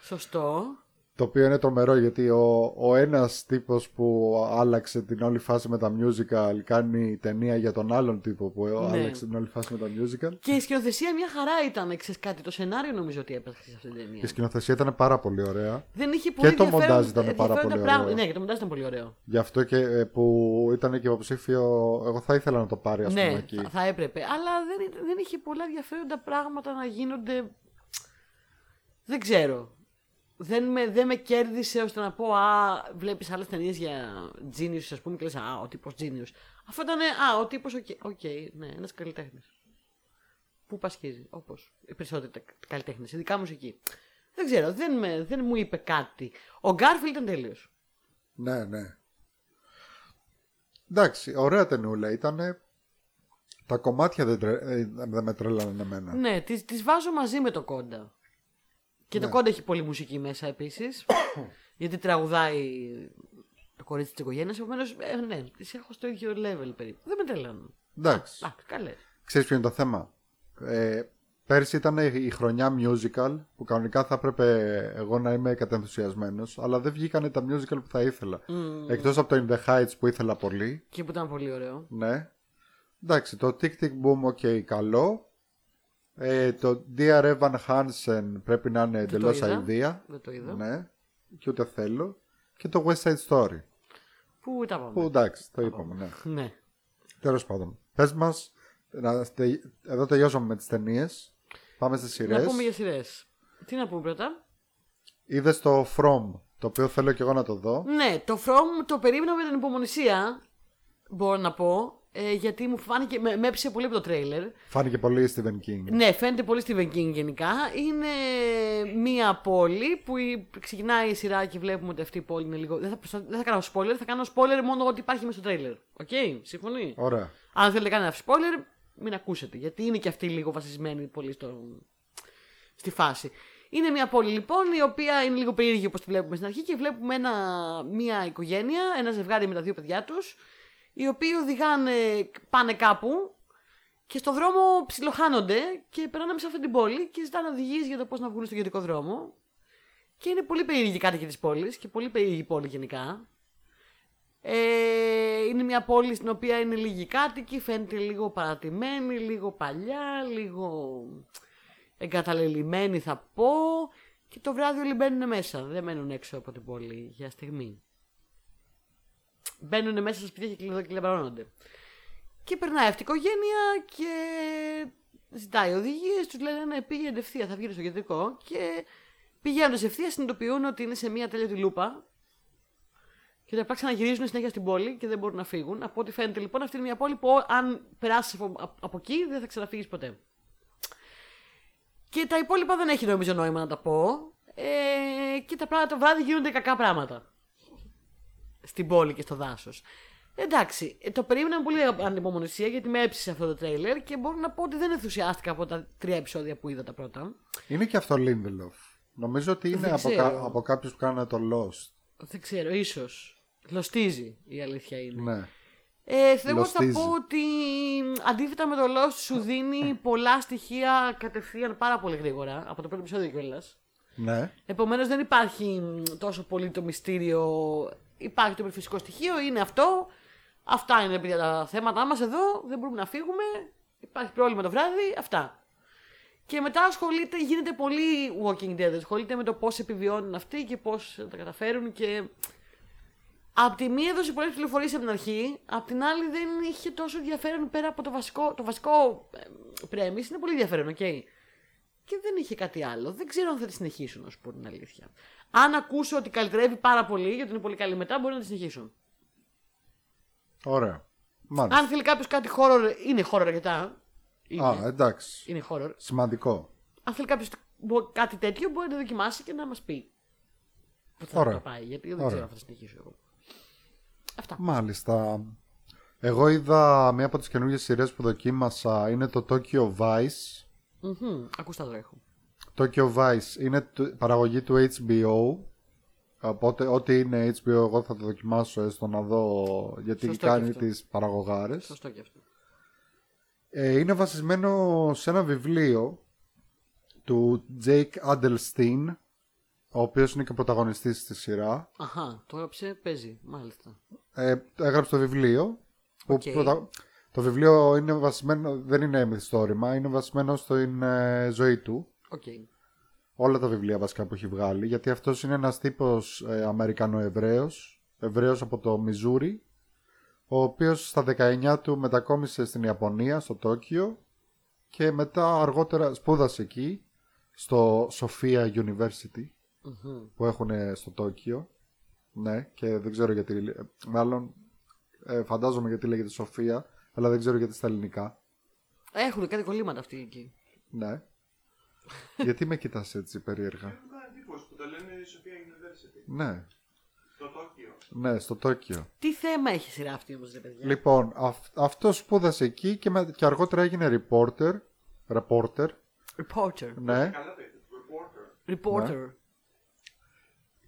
σωστό. Το οποίο είναι τρομερό γιατί ο, ο ένας τύπος που άλλαξε την όλη φάση με τα musical κάνει ταινία για τον άλλον τύπο που Ναι. άλλαξε την όλη φάση με τα musical. Και η σκηνοθεσία μια χαρά ήταν. Ξέρεις κάτι, το σενάριο νομίζω ότι έπαιξε σε αυτήν την Η ταινία. σκηνοθεσία ήταν πάρα πολύ ωραία. Δεν είχε πολύ το ενδιαφέρον- μοντάζ ήταν πάρα ενδιαφέροντα πολύ πράγματα. ωραίο. Ναι, και το μοντάζ ήταν πολύ ωραίο. Γι' αυτό και ε, που ήταν και υποψήφιο, εγώ θα ήθελα να το πάρει ας πούμε Ναι, εκεί. θα, θα έπρεπε. Αλλά δεν, δεν είχε πολλά ενδιαφέροντα πράγματα να γίνονται. Δεν ξέρω. Δεν με, δεν με κέρδισε ώστε να πω Α, βλέπεις άλλες ταινίες για genius, ας πούμε, και λες Α, ο τύπος genius. Αυτό ήταν Α, ο τύπος, οκ, οκ, ναι, ένας καλλιτέχνης. Πού πασχίζει, όπως οι περισσότεροι καλλιτέχνες, ειδικά μουσική. Δεν ξέρω, δεν, με, δεν μου είπε κάτι. Ο Γκάρφιλντ ήταν τέλειος. Ναι, ναι. Εντάξει, ωραία ταινούλα ήταν. Τα κομμάτια δεν, τρε... ε, δεν με τρέλανε εμένα. Ναι, τις, τις βάζω μαζί με το κόντα. Και Ναι. το κόντα έχει πολύ μουσική μέσα επίσης. γιατί τραγουδάει το κορίτσι της οικογένειας. Επομένως, ε, ναι, τις έχω στο ίδιο level περίπου. Δεν με τρελαίνουν. Εντάξει. Α, καλές. Ξέρεις ποιο είναι το θέμα; Ε, πέρσι ήταν η χρονιά musical που κανονικά θα έπρεπε εγώ να είμαι κατενθουσιασμένος αλλά δεν βγήκανε τα musical που θα ήθελα. Εκτός από το In the Heights που ήθελα πολύ. Και που ήταν πολύ ωραίο. Ναι. Εντάξει, το Tick Tick Boom, ok, καλό. Ε, το Dear Evan Hansen πρέπει να είναι το εντελώς είδα. αηδία. Δεν το είδα. Ναι. Και ούτε θέλω. Και το West Side Story. Πού τα πάμε; Που εντάξει, το είπαμε, ναι. Ναι. Τέλος πάντων. Πες μας, εδώ τελειώσαμε με τις ταινίες. Πάμε στι σειρές. Να πούμε για σειρές. Τι να πούμε πρώτα; Είδες το From, το οποίο θέλω και εγώ να το δω. Ναι, το From το περίμενα με την υπομονησία. Μπορώ να πω. Ε, γιατί μου φάνηκε. Με, με έψησε πολύ από το τρέιλερ. Φάνηκε πολύ Stephen King. Ναι, φαίνεται πολύ Stephen King γενικά. Είναι μία πόλη που η- ξεκινάει η σειρά και βλέπουμε ότι αυτή η πόλη είναι λίγο. Δεν θα, δεν θα κάνω spoiler, θα κάνω spoiler μόνο ότι υπάρχει μέσα στο τρέιλερ. Οκ, συμφωνεί; Ωραία. Αν θέλετε κανένα spoiler, μην ακούσετε. Γιατί είναι και αυτή λίγο βασισμένη πολύ στο... στη φάση. Είναι μια πόλη λοιπόν η οποία είναι λίγο περίεργη όπως τη βλέπουμε στην αρχή και βλέπουμε ένα, μια οικογένεια, ένα ζευγάρι με τα δύο παιδιά τους οι οποίοι οδηγάνε, πάνε κάπου και στο δρόμο ψιλοχάνονται και περνάνε μέσα αυτή την πόλη και ζητάνε οδηγίες για το πώς να βγουν στο γενικό δρόμο. Και είναι πολύ περίεργη κάτοικοι της πόλης και πολύ περίεργη πόλη γενικά. Ε, είναι μια πόλη στην οποία είναι λίγοι κάτοικοι, φαίνεται λίγο παρατημένη, λίγο παλιά, λίγο εγκαταλελειμμένη θα πω. Και το βράδυ όλοι μπαίνουν μέσα, δεν μένουν έξω από την πόλη για στιγμή. Μπαίνουν μέσα στα σπίτια και κλειδαμπρώνονται. Και περνάει αυτή η οικογένεια και ζητάει οδηγίες. Τους λένε ναι, πήγαινε ευθεία, θα βγει στο κεντρικό. Και πηγαίνοντα ευθεία συνειδητοποιούν ότι είναι σε μια τέλεια λούπα. Και απλά ξαναγυρίζουν συνέχεια στην πόλη και δεν μπορούν να φύγουν. Από ό,τι φαίνεται λοιπόν, αυτή είναι μια πόλη που αν περάσεις από, από εκεί δεν θα ξαναφύγεις ποτέ. Και τα υπόλοιπα δεν έχει νομίζω νόημα να τα πω. Ε, και τα πράγματα το βράδυ γίνονται κακά πράγματα. Στην πόλη και στο δάσος. Εντάξει, ε, το περίμενα με πολύ ανυπομονησία γιατί με έψησε αυτό το τρέιλερ και μπορώ να πω ότι δεν ενθουσιάστηκα από τα τρία επεισόδια που είδα τα πρώτα. Είναι και αυτό Lindelof. Νομίζω ότι είναι Δεν από, ξέρω. κα... από κάποιους που κάνουν το Lost. Δεν ξέρω, ίσως. Λοστίζει η αλήθεια είναι. Ναι. Ε, θέλω να Λοστίζει. πω ότι αντίθετα με το Lost σου δίνει πολλά στοιχεία κατευθείαν πάρα πολύ γρήγορα από το πρώτο επεισόδιο κιόλας. Ναι. Επομένως δεν υπάρχει μ, τόσο πολύ το μυστήριο. Υπάρχει το φυσικό στοιχείο, είναι αυτό. Αυτά είναι παιδιά τα θέματα μας εδώ. Δεν μπορούμε να φύγουμε. Υπάρχει πρόβλημα το βράδυ. Αυτά. Και μετά ασχολείται, γίνεται πολύ Walking Dead. Ασχολείται με το πώς επιβιώνουν αυτοί και πώς τα καταφέρουν. Και Απ' τη μία έδωσε πολλές πληροφορίες από την αρχή, απ' την άλλη δεν είχε τόσο ενδιαφέρον πέρα από το βασικό. Το βασικό premise είναι πολύ ενδιαφέρον, οκ. Και δεν είχε κάτι άλλο. Δεν ξέρω αν θα τη συνεχίσω, να σου πω την αλήθεια. Αν ακούσω ότι καλυτερεύει πάρα πολύ, γιατί είναι πολύ καλή μετά, μπορεί να τη συνεχίσω. Ωραία. Μάλιστα. Αν θέλει κάποιος κάτι horror, είναι horror αρκετά. Είναι, Α, εντάξει. είναι horror. Σημαντικό. Αν θέλει κάποιος κάτι τέτοιο, μπορεί να το δοκιμάσει και να μας πει. Πού θα Ωραία. το πάει, γιατί δεν Ωραία. ξέρω αν θα συνεχίσω εγώ. Αυτά. Μάλιστα. Εγώ είδα μία από τις καινούργιες σειρές που δοκίμασα είναι το Tokyo Vice. Μμμ, Ακούστα το έχω. Tokyo Vice είναι του- παραγωγή του HBO. Οπότε ό,τι είναι HBO εγώ θα το δοκιμάσω έστω να δω γιατί Σωστό και κάνει αυτό. τις παραγωγάρες. Σωστό και αυτό. Ε, είναι βασισμένο σε ένα βιβλίο του Jake Adelstein ο οποίος είναι και πρωταγωνιστής στη σειρά. Αχά, το έγραψε, παίζει, μάλιστα. Ε, έγραψε το βιβλίο. που Οκ. πρωτα- Το βιβλίο είναι βασισμένο, δεν είναι μυθιστόρημα, είναι βασισμένο στην ε, ζωή του. Οκ. Όλα τα βιβλία βασικά που έχει βγάλει, γιατί αυτός είναι ένας τύπος ε, Αμερικανοεβραίος, Εβραίος από το Μιζούρι, ο οποίος στα 19 του μετακόμισε στην Ιαπωνία, στο Τόκιο, και μετά αργότερα σπούδασε εκεί, στο Sophia University, Μμμ. που έχουν στο Τόκιο. Ναι, και δεν ξέρω γιατί. ε, Μάλλον ε, φαντάζομαι γιατί λέγεται Σοφία, αλλά δεν ξέρω γιατί στα ελληνικά. Έχουν κάτι κολλήματα αυτοί εκεί. Ναι. Γιατί με κοιτάς έτσι περίεργα; Μου κάνει εντύπωση που το λένε η Σοφία University. Ναι, Στο Τόκιο. ναι, στο Τόκιο. Τι θέμα έχει η σειρά αυτή όμως, ρε παιδιά; Λοιπόν, αυ- αυτός σπούδασε εκεί και, με, και αργότερα έγινε reporter. Reporter, Reporter. ναι. Καλά το είπε. Reporter. Reporter.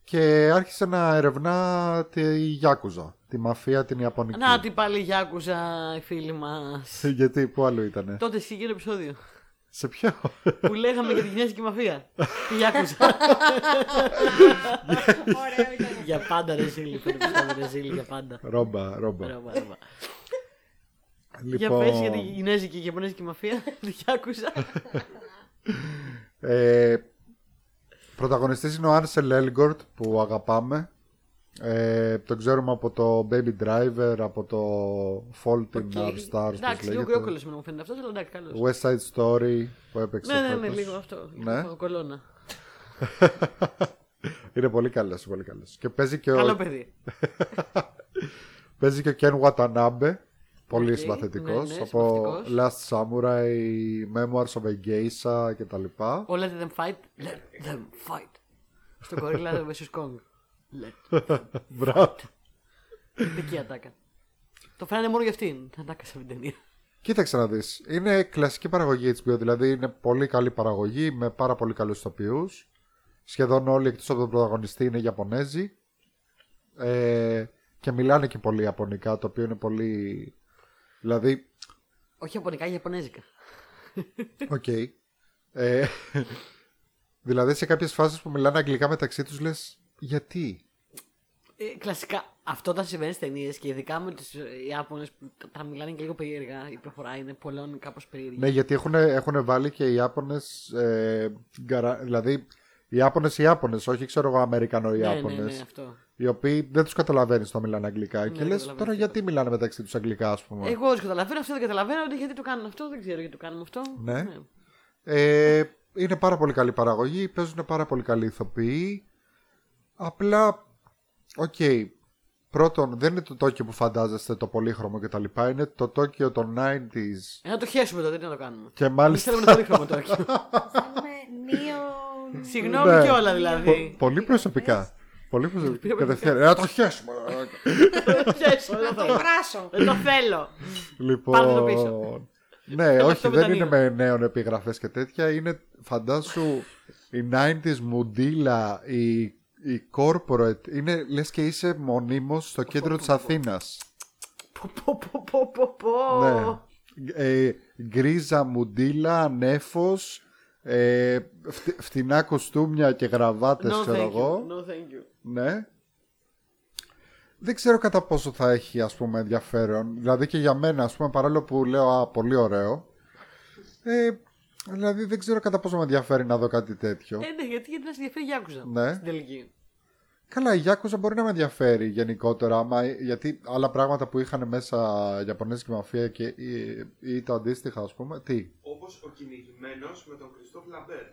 Και άρχισε να ερευνά τη Γιάκουζα, τη μαφία την Ιαπωνική. Να την πάλι Γιάκουζα, οι φίλοι μας. Γιατί, πού άλλο ήτανε; Τότε είχε γίνει επεισόδιο. Σε ποιο; που λέγαμε για την κινέζικη μαφία. Τη Γιάκουζα. Ωραίο ήταν. για πάντα ρε Ζήλη. αυτό το επεισόδιο, ρε Ζήλη, για πάντα. ρόμπα, ρόμπα. Ρόμπα, ρόμπα. Για Λοιπόν, πες για την κινέζικη και ιαπωνέζικη μαφία. Τη Γιάκουζα. Ε, πρωταγωνιστής είναι ο Άρσελ Έλγκορτ που αγαπάμε. Ε, τον ξέρουμε από το Baby Driver, από το Fault in Our Stars, πώς Εντάξει, λίγο λέγεται. κρυόκολο μου φαίνεται αυτός, αλλά εντάξει, καλός. West Side Story που έπαιξε Ναι, ναι, ναι, φέτος. λίγο αυτό. Ναι. Λίγο κολόνα. Είναι πολύ καλός, πολύ καλός. Και παίζει και, Καλό ο, παιδί. παίζει και ο Ken Watanabe, πολύ Οκ, συμπαθητικός, ναι, ναι, από συμπαθητικός. Last Samurai, Memoirs of a Geisha κτλ. Ο Let them fight. Let them fight. Στο Godzilla vs Kong. Let. Μπράβο. Δική ατάκα. Το φέρανε μόνο για αυτήν. Ατάκα σε αυτήν την ταινία. Κοίταξε να δεις, είναι κλασική παραγωγή HBO, δηλαδή είναι πολύ καλή παραγωγή με πάρα πολύ καλούς ηθοποιούς. σχεδόν όλοι εκτός από τον πρωταγωνιστή είναι Ιαπωνέζοι. Ε, και μιλάνε και πολύ Ιαπωνικά, το οποίο είναι πολύ... Δηλαδή, Όχι Ιαπωνικά, Ιαπωνέζικα. οκ. Ε, δηλαδή σε κάποιες φάσεις που μιλάνε αγγλικά μεταξύ τους λες γιατί; Ε, κλασικά, αυτό όταν συμβαίνει στις ταινίες και ειδικά με τους Ιάπωνες που τα- τα μιλάνε και λίγο περίεργα, η προφορά είναι πολλών κάπως περίεργη. Ναι, γιατί έχουν, έχουν βάλει και οι Ιάπωνες, ε, γκαρα- δηλαδή οι Ιάπωνες οι Ιάπωνες, όχι ξέρω εγώ ναι, Αμερικανο-Ιάπωνες. ναι, ναι, αυτό. Οι οποίοι δεν τους καταλαβαίνεις το μιλάνε αγγλικά. και λες καταλαβαίνεις τώρα τι γιατί μιλάνε μεταξύ τους αγγλικά, ας πούμε. Εγώ δεν καταλαβαίνω αυτό, δεν καταλαβαίνω ότι γιατί το κάνουν αυτό, δεν ξέρω γιατί το κάνουμε αυτό. Ναι. Ε, είναι πάρα πολύ καλή παραγωγή, παίζουν πάρα πολύ καλοί ηθοποιοί. Απλά, οκ. Πρώτον, δεν είναι το Τόκιο που φαντάζεστε το πολύχρωμο κτλ. Είναι το Τόκιο των 90s. Ε, να το χέσουμε τότε, τι να το κάνουμε. Και Εμείς μάλιστα. θέλουμε πολύ χρώμα τώρα. Θέλουμε νίο... Συγγνώμη Ναι. κιόλα Πο- δηλαδή. πολύ προσωπικά. Πολύ προσωπικά. Κατευθείαν. Ε, Να το χέσουμε. Χέσω, δεν το Το θέλω. βράσω. Δεν το θέλω. Πάρτε το πίσω. Λοιπόν. Ναι, Αυτό όχι, με δεν τα είναι νύχια. με νέων επιγραφές και τέτοια. Είναι, φαντάσου, η 90s μουντίλα, η, η corporate. Είναι λες και είσαι μονίμως στο κέντρο της Αθήνας. Πω, πω, πω, πω, πω, πω. Ναι. Ε, γκρίζα μουντίλα, νέφο. Ε, φτι- φτηνά κοστούμια και γραβάτες No, ξέρω thank you. εγώ. No, thank you. Ναι. Δεν ξέρω κατά πόσο θα έχει ας πούμε ενδιαφέρον. Δηλαδή και για μένα ας πούμε παρόλο που λέω α, πολύ ωραίο. Ε, δηλαδή δεν ξέρω κατά πόσο με ενδιαφέρει να δω κάτι τέτοιο. Ε, ναι, γιατί γιατί να σε ενδιαφέρει η Γιάκουζα. Ναι. Στην τελική. Καλά η Γιάκουζα μπορεί να με ενδιαφέρει γενικότερα άμα, γιατί άλλα πράγματα που είχαν μέσα Ιαπωνέζικη μαφία και, ή, ή το αντίστοιχα ας πούμε. Τι; Όπως ο κυνηγημένος με τον Κριστόφ Λαμπέρ.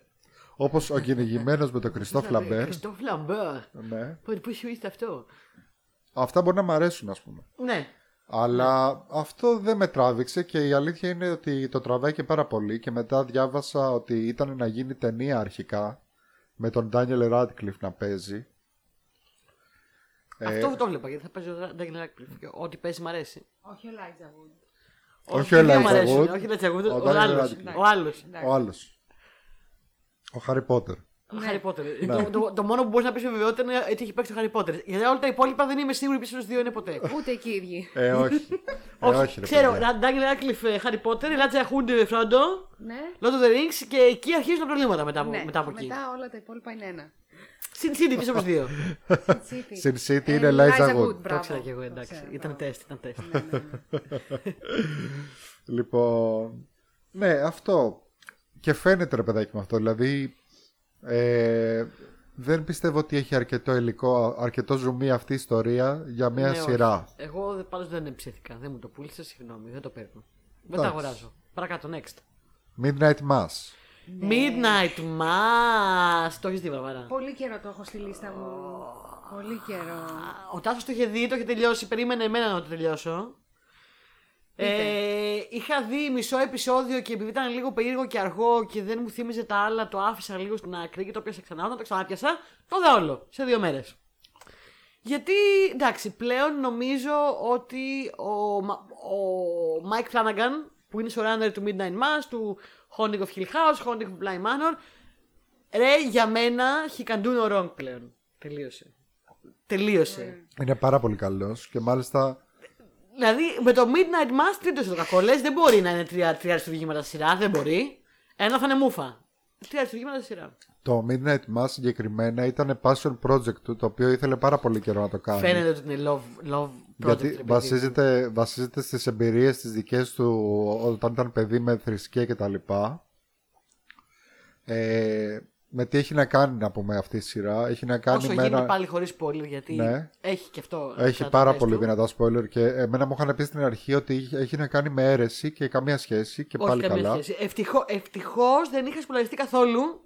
Όπως ο κυνηγημένος με τον Κριστόφ Λαμπέρ. Κριστόφ Λαμπέρ. Ναι. Πω πώς σου ήρθε αυτό; Αυτά μπορεί να μ' αρέσουν ας πούμε. Ναι. Αλλά αυτό δεν με τράβηξε και η αλήθεια είναι ότι το τραβάει και πάρα πολύ και μετά διάβασα ότι ήταν να γίνει ταινία αρχικά με τον Daniel Radcliffe να παίζει. Ε, Αυτό το βλέπα γιατί θα παίζει ο Daniel Radcliffe. και Ό,τι παίζει μ' αρέσει. Όχι ο Λάιτζα Wood. Όχι ο δεν μ' Elijah αρέσουν, Wood, Όχι ο Elijah Wood, ο ο Daniel άλλος. Radcliffe. Ο άλλος. Ο άλλος. Ο Harry Potter. Ο Harry Potter. Το- το- Το μόνο που μπορείς να πεις με βεβαιότητα είναι ότι έχει παίξει το Harry Potter. Γιατί όλα τα υπόλοιπα δεν είμαι σίγουρη ποιο από του δύο είναι ποτέ. Ούτε εκεί οι ίδιοι. Ε, όχι. ε, όχι, ρε Ξέρω, παιδιά. Daniel Radcliffe, Harry Potter, Elijah Wood, Frodo, Ναι. Lord of the Rings και εκεί αρχίζουν τα προβλήματα μετά, από- Ναι. μετά από εκεί. Μετά όλα τα υπόλοιπα είναι ένα. Συν City, ποιο από τους δύο. City. Sin City Ε, είναι Elijah Wood. μπράβο. Το ήξερα και εγώ, Το εντάξει. ξέρω, Ήταν μπράβο. τεστ, ήταν τεστ. Ναι, ναι, ναι. Λοιπόν, ναι, αυτό. Και φαίνεται ρε παιδάκι με αυτό. Δηλαδή, ε, δεν πιστεύω ότι έχει αρκετό υλικό, αρκετός ζουμί αυτή η ιστορία για μια Ναι, όχι. σειρά. Εγώ πάντως δεν ψήθηκα. Δεν μου το πούλησε, συγγνώμη, δεν το παίρνω. Δεν τα Εντάξει. αγοράζω. Παρακάτω, next. Midnight Mass. Midnight Mass. Το έχεις δει, Βαρβάρα; Πολύ καιρό το έχω στη λίστα μου. Πολύ καιρό. Ο Τάσος το είχε δει, το είχε τελειώσει. Περίμενε εμένα να το τελειώσω. Ε, είχα δει μισό επεισόδιο και επειδή ήταν λίγο περίεργο και αργό και δεν μου θύμιζε τα άλλα, το άφησα λίγο στην άκρη και το πιάσα ξανά. Όταν το ξανάπιασα, το είδα όλο σε δύο μέρες. Γιατί, εντάξει, πλέον νομίζω ότι ο, Μα- ο Mike Flanagan, που είναι showrunner του Midnight Mass, του Haunting of Hill House, Haunting of Bly Manor, ρε, για μένα, he can do no wrong πλέον. Τελείωσε. Τελείωσε. Είναι πάρα πολύ καλός και μάλιστα Δηλαδή με το Midnight Mass τρίτο το κακό. Λες, δεν μπορεί να είναι τρία, τρία αριστουργήματα σειρά, δεν μπορεί. Ένα θα είναι μούφα. Τρία αριστουργήματα σειρά. το Midnight Mass συγκεκριμένα ήταν passion project του το οποίο ήθελε πάρα πολύ καιρό να το κάνει. Φαίνεται ότι είναι love, love project. Γιατί ρε παιδί. βασίζεται, βασίζεται στις εμπειρίες τις δικές του όταν ήταν παιδί με θρησκεία και τα λοιπά. Ε, με τι έχει να κάνει να πούμε αυτή η σειρά; Έχει να κάνει Όσο με γίνεται ένα... πάλι χωρίς spoiler, γιατί Ναι. έχει και αυτό. Έχει σαν πάρα το πολύ του. δυνατά spoiler και εμένα μου είχαν πει στην αρχή ότι είχε- έχει να κάνει με αίρεση και καμία σχέση και Όχι πάλι καμία καλά. σχέση. Ευτυχώ ευτυχώς δεν είχα σπουλαριστεί καθόλου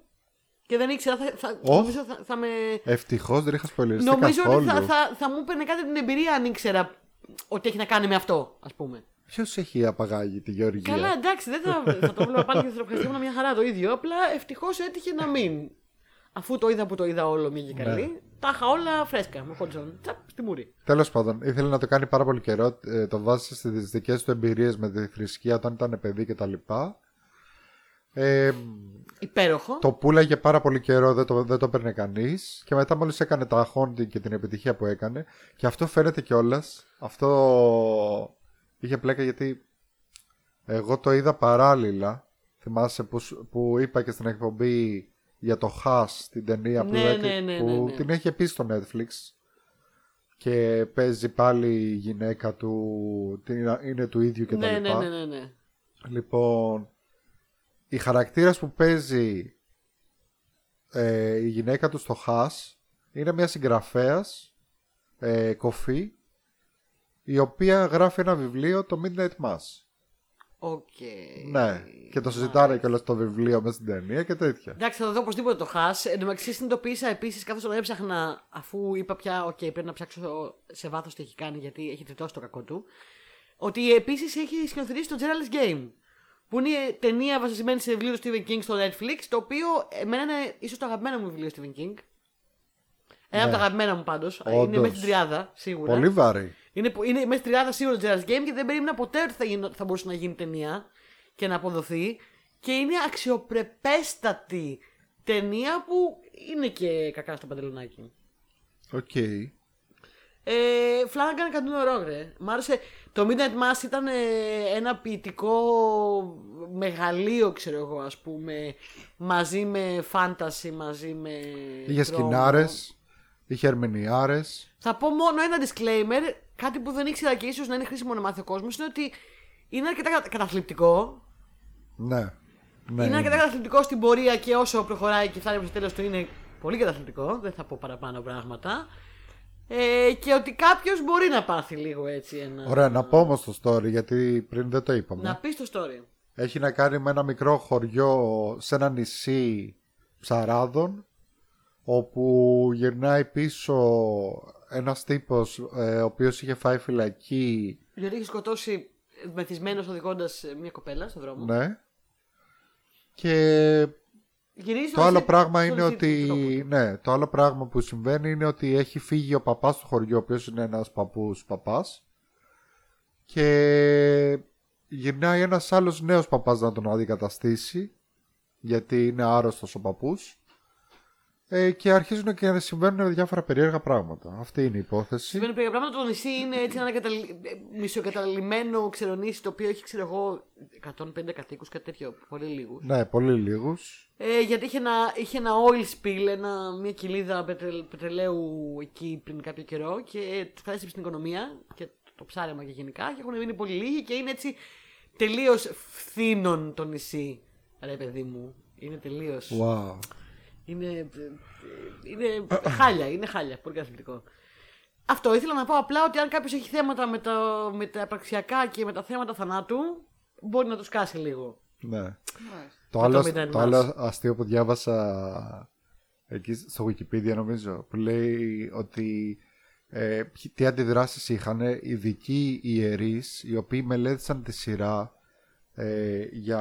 και δεν ήξερα. Θα, θα, Ω. νομίζω θα, θα με. Ευτυχώς δεν είχα spoileριστεί Νομίζω καθόλου. ότι θα, θα, θα μου έπαιρνε κάτι την εμπειρία αν ήξερα ότι έχει να κάνει με αυτό, ας πούμε. Ποιος έχει απαγάγει τη Γεωργία; Καλά, εντάξει, δεν θα, θα το βλέπα πάλι και θα το ευχαριστήμουν μια χαρά το ίδιο. Απλά ευτυχώς έτυχε να μην. Αφού το είδα που το είδα όλο μία και καλή, Ναι. τα είχα όλα φρέσκα. Με χοντζόν. Τσαπ, στη μούρη. Τέλος πάντων, ήθελε να το κάνει πάρα πολύ καιρό. Ε, το βάσει στις δικές του εμπειρίες με τη θρησκεία όταν ήταν παιδί κτλ. Ε, Υπέροχο. το πουλάγε πάρα πολύ καιρό, δεν το, δεν το παίρνε κανείς. Και μετά μόλις έκανε τα haunting και την επιτυχία που έκανε. Και αυτό φαίνεται κιόλας. Αυτό είχε πλέκα γιατί εγώ το είδα παράλληλα. Θυμάσαι που, σου- που είπα και στην εκπομπή για το Haas, την ταινία που, Ναι, έκ- ναι, ναι, που ναι, ναι. την έχει πει στο Netflix. Και παίζει πάλι η γυναίκα του, την- είναι του ίδιου κτλ. ναι, ναι, ναι, ναι, ναι. Λοιπόν, η χαρακτήρας που παίζει ε, η γυναίκα του στο Hush είναι μια συγγραφέας ε, κωφή η οποία γράφει ένα βιβλίο το Midnight Mass. OK. Ναι, και το συζητάνε κιόλας το βιβλίο μέσα στην ταινία και τέτοια. Εντάξει, θα το δω οπωσδήποτε το Hush. Εν τω μεταξύ, συνειδητοποίησα επίσης καθώς τον έψαχνα, αφού είπα πια, οκ, πρέπει να ψάξω σε βάθος τι έχει κάνει, γιατί έχει τριτώσει το κακό του. Ότι επίσης έχει σκηνοθετήσει το Gerald's Game. Που είναι ταινία βασισμένη σε βιβλίο του Stephen King στο Netflix, το οποίο εμένα είναι ίσως το αγαπημένο μου βιβλίο Stephen King. Ένα από τα αγαπημένα μου πάντως. Είναι Όντως. μέσα στην τριάδα, σίγουρα. Πολύ βαρύ. Είναι, είναι μέσα στην τριάδα σίγουρα το Gerald's Game και δεν περίμενα ποτέ ότι θα, γίνω- θα μπορούσε να γίνει ταινία και να αποδοθεί. Και είναι αξιοπρεπέστατη ταινία που είναι και κακά στο παντελονάκι. Οκ. Ε, Flanagan can do no wrong, ρε. Μ' άρεσε. Το Midnight Mass ήταν ε, ένα ποιητικό μεγαλείο, ξέρω εγώ, ας πούμε. Μαζί με φάνταση, μαζί με. Είχε τρόμο. σκηνάρες, είχε ερμηνεάρες. Θα πω μόνο ένα disclaimer, κάτι που δεν ήξερα και ίσως να είναι χρήσιμο να μάθει ο κόσμος, είναι ότι είναι αρκετά κατα- καταθλιπτικό. Ναι. ναι είναι αρκετά καταθλιπτικό στην πορεία και όσο προχωράει και φτάνει προς το τέλος του είναι πολύ καταθλιπτικό. Δεν θα πω παραπάνω πράγματα. Ε, και ότι κάποιος μπορεί να πάθει λίγο έτσι ένα. Ωραία, να πω όμως το story γιατί πριν δεν το είπαμε. Να πεις το story. Έχει να κάνει με ένα μικρό χωριό σε ένα νησί ψαράδων όπου γυρνάει πίσω ένας τύπος ε, ο οποίος είχε φάει φυλακή Διότι έχει σκοτώσει μεθυσμένος οδηγώντας μια κοπέλα στον δρόμο. ναι και Γυρίζει το στο άλλο νησί- πράγμα στο είναι νησί ότι του τρόπου. ναι, το άλλο πράγμα που συμβαίνει είναι ότι έχει φύγει ο παπάς του χωριού ο οποίος είναι ένας παππούς παπάς και γυρνάει ένας άλλος νέος παπάς να τον αντικαταστήσει γιατί είναι άρρωστος ο παππούς ε, και αρχίζουν και να συμβαίνουν διάφορα περίεργα πράγματα. Αυτή είναι η υπόθεση. Συμβαίνουν περίεργα πράγματα. Το νησί είναι έτσι ένα καταλη... μισοκαταλημμένο ξερονήσι το οποίο έχει, ξέρω εγώ, 150 κατοίκους, κάτι τέτοιο. Πολύ λίγους. Ναι, πολύ λίγους. Ε, γιατί είχε ένα, είχε ένα oil spill, ένα, μια κοιλίδα πετρε, πετρελαίου εκεί πριν κάποιο καιρό και του κατέστρεψε την οικονομία και το ψάρεμα και γενικά και έχουν μείνει πολύ λίγοι και είναι έτσι τελείως φθήνον το νησί. Ρε παιδί μου, είναι τελείως. Wow. Είναι, ε, είναι χάλια, είναι χάλια, πολύ καθημερινό. Αυτό ήθελα να πω απλά ότι αν κάποιος έχει θέματα με, το, με τα πραξιακά και με τα θέματα θανάτου, μπορεί να του σκάσει λίγο. Ναι. Το Με άλλο, το Midnight το Mass. άλλο αστείο που διάβασα εκεί στο Wikipedia νομίζω που λέει ότι ε, ποιοι- τι αντιδράσεις είχαν ειδικοί ιερείς οι οποίοι μελέτησαν τη σειρά ε, για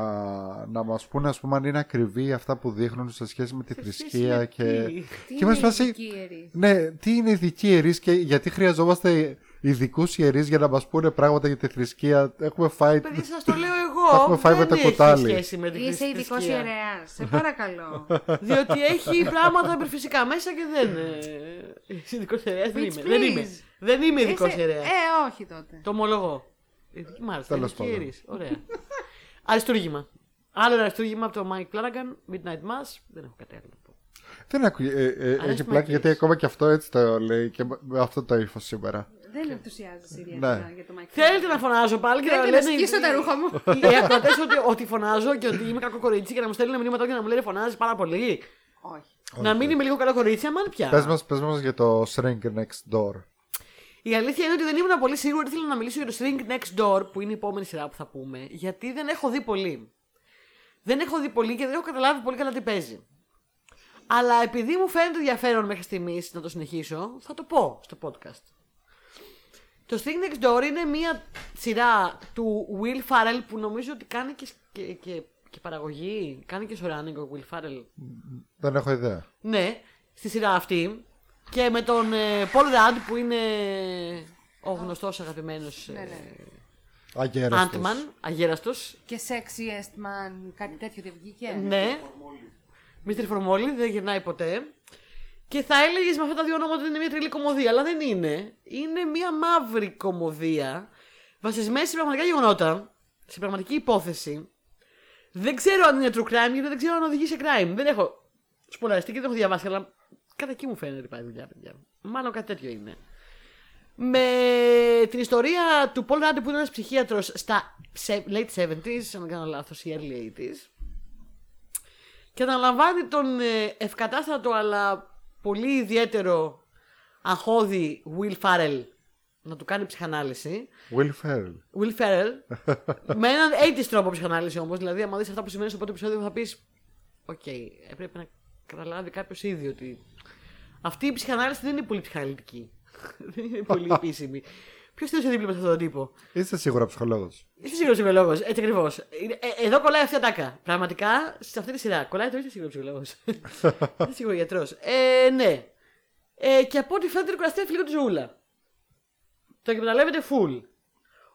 να μας πούνε ας πούμε αν είναι ακριβή αυτά που δείχνουν σε σχέση με τη θρησκεία με και... τι; Τι και είναι είμαστε φάση- ειδικοί ιερείς; Ναι, τι είναι ειδικοί ιερείς και γιατί χρειαζόμαστε ειδικούς ιερείς για να μας πούνε πράγματα για τη θρησκεία. Έχουμε φάει... Παιδί, σας το λέω εγώ. Τα έχουμε φάει με δεν το έχει κουτάλι. σχέση με την Είσαι ειδικός θρησκεία. ιερέας. Σε παρακαλώ. Διότι έχει πράγματα υπερφυσικά μέσα και δεν. ε, Είσαι ειδικός ιερέας. Δεν Bitch, είμαι. Δεν είμαι. please. Δεν είμαι ειδικός Είσαι- ιερέας. Ε, όχι τότε. Το ομολογώ. Ειδική μάλιστα. Τέλος ειδική πάντων. ιερής. Ωραία. αριστούργημα. Άλλο ένα αριστούργημα από το Mike Flanagan, Midnight Mass. Δεν έχω κάτι άλλο να πω. Δεν ακούει. Ε, ε, έχει Αρέσει πλάκα μακρύς. γιατί ακόμα και αυτό έτσι το λέει και με- με αυτό το ύφος σήμερα. Δεν ενθουσιάζεσαι ιδιαίτερα Ναι. για το Mike Θέλετε Flanagan. να φωνάζω πάλι και να Θέλετε να λένε. σκίσω τα ρούχα μου. Οι ακροτέ ότι, ότι φωνάζω και ότι είμαι κακό κορίτσι και να μου στέλνουν μηνύματα και να μου λένε φωνάζεις πάρα πολύ. Όχι. Να μην είμαι λίγο καλό κορίτσι, αμάν πια. Πες μας, πες μας για το Shrink Next Door. Η αλήθεια είναι ότι δεν ήμουν πολύ σίγουρη ότι ήθελα να μιλήσω για το Shrink Next Door, που είναι η επόμενη σειρά που θα πούμε, γιατί δεν έχω δει πολύ. Δεν έχω δει πολύ και δεν έχω καταλάβει πολύ καλά τι παίζει. Αλλά επειδή μου φαίνεται ενδιαφέρον μέχρι στιγμής να το συνεχίσω, θα το πω στο podcast. Το Shrink Next Door είναι μια σειρά του Will Farrell που νομίζω ότι κάνει και, και, και, και παραγωγή. Κάνει και running ο Will Farrell. Δεν έχω ιδέα. Ναι, στη σειρά αυτή. Και με τον ε, Paul Rudd που είναι ο γνωστός αγαπημένος ε, Ναι, ναι. Αγέραστος. Ant-Man, αγέραστος. Και Sexiest Man, κάτι τέτοιο δεν βγήκε. Ναι. Μίστερ Φορμόλη, δεν γυρνάει ποτέ. Και θα έλεγες με αυτά τα δύο ονόματα ότι είναι μια τρελή κομμωδία, αλλά δεν είναι. Είναι μια μαύρη κομμωδία βασισμένη σε πραγματικά γεγονότα, σε πραγματική υπόθεση. Δεν ξέρω αν είναι true crime γιατί δεν ξέρω αν οδηγεί σε crime. Δεν έχω σπολαριστεί και δεν έχω διαβάσει, αλλά κατά εκεί μου φαίνεται πάει δουλειά, παιδιά. Μάλλον κάτι τέτοιο είναι. Με την ιστορία του Paul Rudd που είναι ένας ψυχίατρος στα σε- late 70s, αν δεν κάνω λάθος, ή early 80s. Και αναλαμβάνει τον ε, ευκατάστατο αλλά πολύ ιδιαίτερο αγχώδη Will Ferrell να του κάνει ψυχανάλυση. Will Ferrell. Will Ferrell. με έναν 80's τρόπο ψυχανάλυση όμως. Δηλαδή, άμα δεις αυτά που συμβαίνουν στο πρώτο επεισόδιο, θα πεις: Οκ, έπρεπε να καταλάβει κάποιος ήδη ότι αυτή η ψυχανάλυση δεν είναι πολύ ψυχαναλυτική. δεν είναι πολύ επίσημη. Ποιος θέλει δίπλα σε αυτόν τον τύπο; Είστε σίγουρα ψυχολόγος. Είσαι σίγουρο ψυχολόγος, έτσι ακριβώς. εδώ κολλάει αυτή η ατάκα. Πραγματικά σε αυτή τη σειρά. Κολλάει το είσαι σίγουρο ψυχολόγος. είσαι σίγουρο γιατρός. Ε, ναι. Ε, και από ό,τι φαίνεται κουραστεί λίγο τη ζωούλα. Το εκμεταλλεύεται full.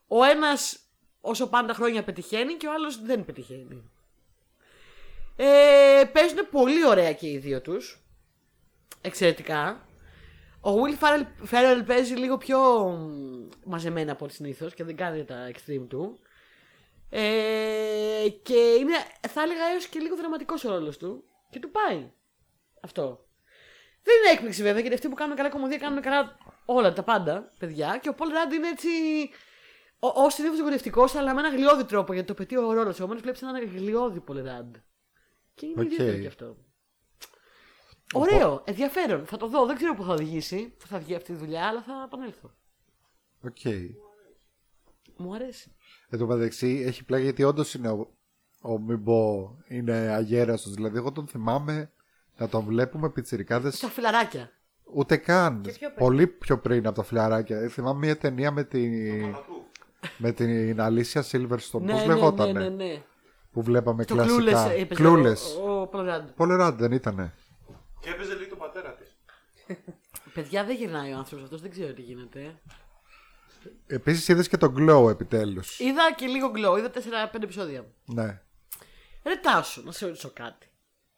Ο ένας όσο πάντα χρόνια πετυχαίνει και ο άλλος δεν πετυχαίνει. Ε, παίζουν πολύ ωραία και οι δύο τους. Εξαιρετικά. Ο Will Ferrell, Ferrell παίζει λίγο πιο μ, μαζεμένα από ό,τι συνήθως και δεν κάνει τα extreme του. Ε, και είναι, θα έλεγα, έως και λίγο δραματικός ο ρόλος του. Και του πάει. Αυτό. Δεν είναι έκπληξη βέβαια, γιατί αυτοί που κάνουν καλά κωμωδία κάνουν καλά όλα τα πάντα, παιδιά. Και ο Paul Rudd είναι έτσι. Ως συνήθως εγωιστικό, αλλά με ένα γλοιώδη τρόπο, γιατί το πετύχει ο ρόλος. Επομένως βλέπεις ένα γλοιώδη Paul Rudd. Και είναι Οκ. ιδιαίτερο και αυτό. Ωραίο, ενδιαφέρον. Θα το δω. Δεν ξέρω πού θα οδηγήσει, πού θα βγει αυτή η δουλειά, αλλά θα επανέλθω. Οκ. Μου αρέσει. Εν τω μεταξύ έχει πλάγει γιατί όντως είναι ο, ο Μιμπό είναι αγέραστος. Δηλαδή, εγώ τον θυμάμαι να τον βλέπουμε πιτσιρικάδες. Στα φιλαράκια. Ούτε καν. πιο πριν. Πολύ πιο πριν από τα φιλαράκια. Ε, Θυμάμαι μια ταινία με την, Πατού. με την Αλήσια Silverstone. Ναι, Πώ ναι, λεγότανε. ναι, ναι, ναι. Που βλέπαμε Το κλασικά. Clueless έπαιζε Clueless. ο, ο Paul Rudd. Πολύ ραντ δεν ήτανε. Και έπαιζε λίγο τον πατέρα της. Παιδιά δεν γυρνάει ο άνθρωπος αυτός, δεν ξέρω τι γίνεται. Επίσης είδες και τον Glow επιτέλους. Είδα και λίγο glow, είδα 4-5 επεισόδια. Ναι. Ρε Τάσο, να σε ρωτήσω κάτι.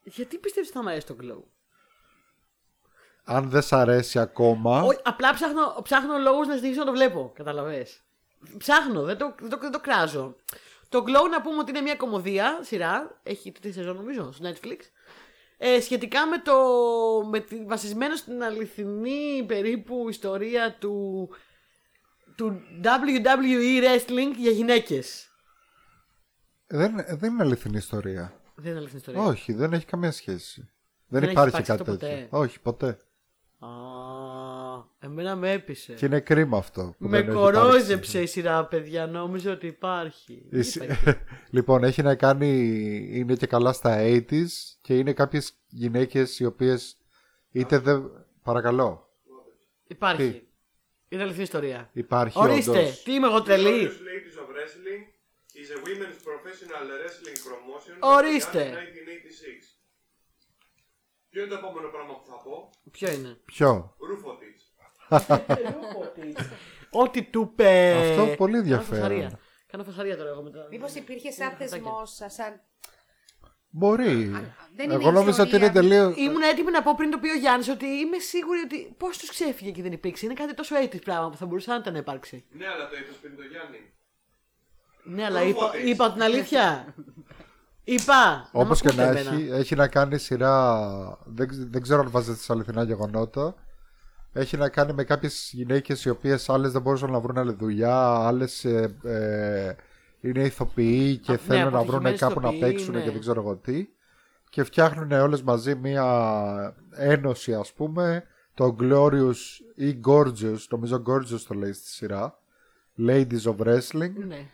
Γιατί πιστεύεις ότι θα μου αρέσει το glow; Αν δεν σ' αρέσει ακόμα. Όχι, απλά ψάχνω, ψάχνω λόγους να συνεχίσω να το βλέπω. Καταλαβέ. Ψάχνω, δεν το, δεν, το, δεν το κράζω. Το Glow να πούμε ότι είναι μια κομμωδία σειρά. Έχει τρίτη σεζόν νομίζω στο Netflix. Ε, σχετικά με το. Με τη, βασισμένο στην αληθινή περίπου ιστορία του. του WWE Wrestling για γυναίκες. Δεν, δεν είναι αληθινή ιστορία. Δεν είναι αληθινή ιστορία. Όχι, δεν έχει καμία σχέση. Δεν, έχει υπάρχει υπάρξει κάτι αυτό τέτοιο. ποτέ. Όχι, ποτέ. Α, εμένα με έπεισε. Και είναι κρίμα αυτό. Που Με δεν έχει κορόιζεψε υπάρξει. η σειρά, παιδιά. Νόμιζα ότι υπάρχει. Δεν Εσύ- υπάρχει. λοιπόν, έχει να κάνει. Είναι και καλά στα 80s και είναι κάποιες γυναίκες οι οποίες είτε δεν. Παρακαλώ. Υπάρχει. Είναι αληθινή ιστορία. Υπάρχει Ορίστε, όντως. τι είμαι εγώ τρελή. Glorious Ladies of Wrestling is a women's professional wrestling promotion. Ορίστε. that began in 1986. Ποιο είναι το επόμενο πράγμα που θα πω; Ποιο είναι; Ποιο; Ρούφο της. Ό,τι του είπε. Αυτό πολύ Κάνω ενδιαφέρον. φασαρία. Κάνω φασαρία τώρα εγώ μετά. Μήπως υπήρχε σαν θεσμός, σαν. Μπορεί. δεν είναι Εγώ νόμιζα ότι είναι ιστορία. τελείω. Ήμουν έτοιμη να πω πριν το πει ο Γιάννης ότι είμαι σίγουρη ότι πώς τους ξέφυγε και δεν υπήρξε. Είναι κάτι τόσο έτσι πράγμα που θα μπορούσε άνετα να υπάρξει. Ναι, αλλά το είπες πριν το Γιάννη. Ναι, αλλά Ρούφο είπα, της. είπα την αλήθεια. είπα. Όπως μ' και ακούτε να εμένα. έχει, έχει να κάνει σειρά. Δεν, ξ- δεν ξέρω αν βάζετε σε αληθινά γεγονότα. Έχει να κάνει με κάποιες γυναίκες οι οποίες άλλες δεν μπορούσαν να βρουν άλλη δουλειά, άλλες ε, είναι ηθοποιοί και Α, ναι, θέλουν να βρουν αποτυχημένες κάπου να ηθοποιοί, παίξουν ναι. και δεν ξέρω εγώ τι. Και φτιάχνουν όλες μαζί μία ένωση, ας πούμε. Το Glorious ή Gorgeous, νομίζω Gorgeous το λέει στη σειρά. Ladies of Wrestling. Ναι.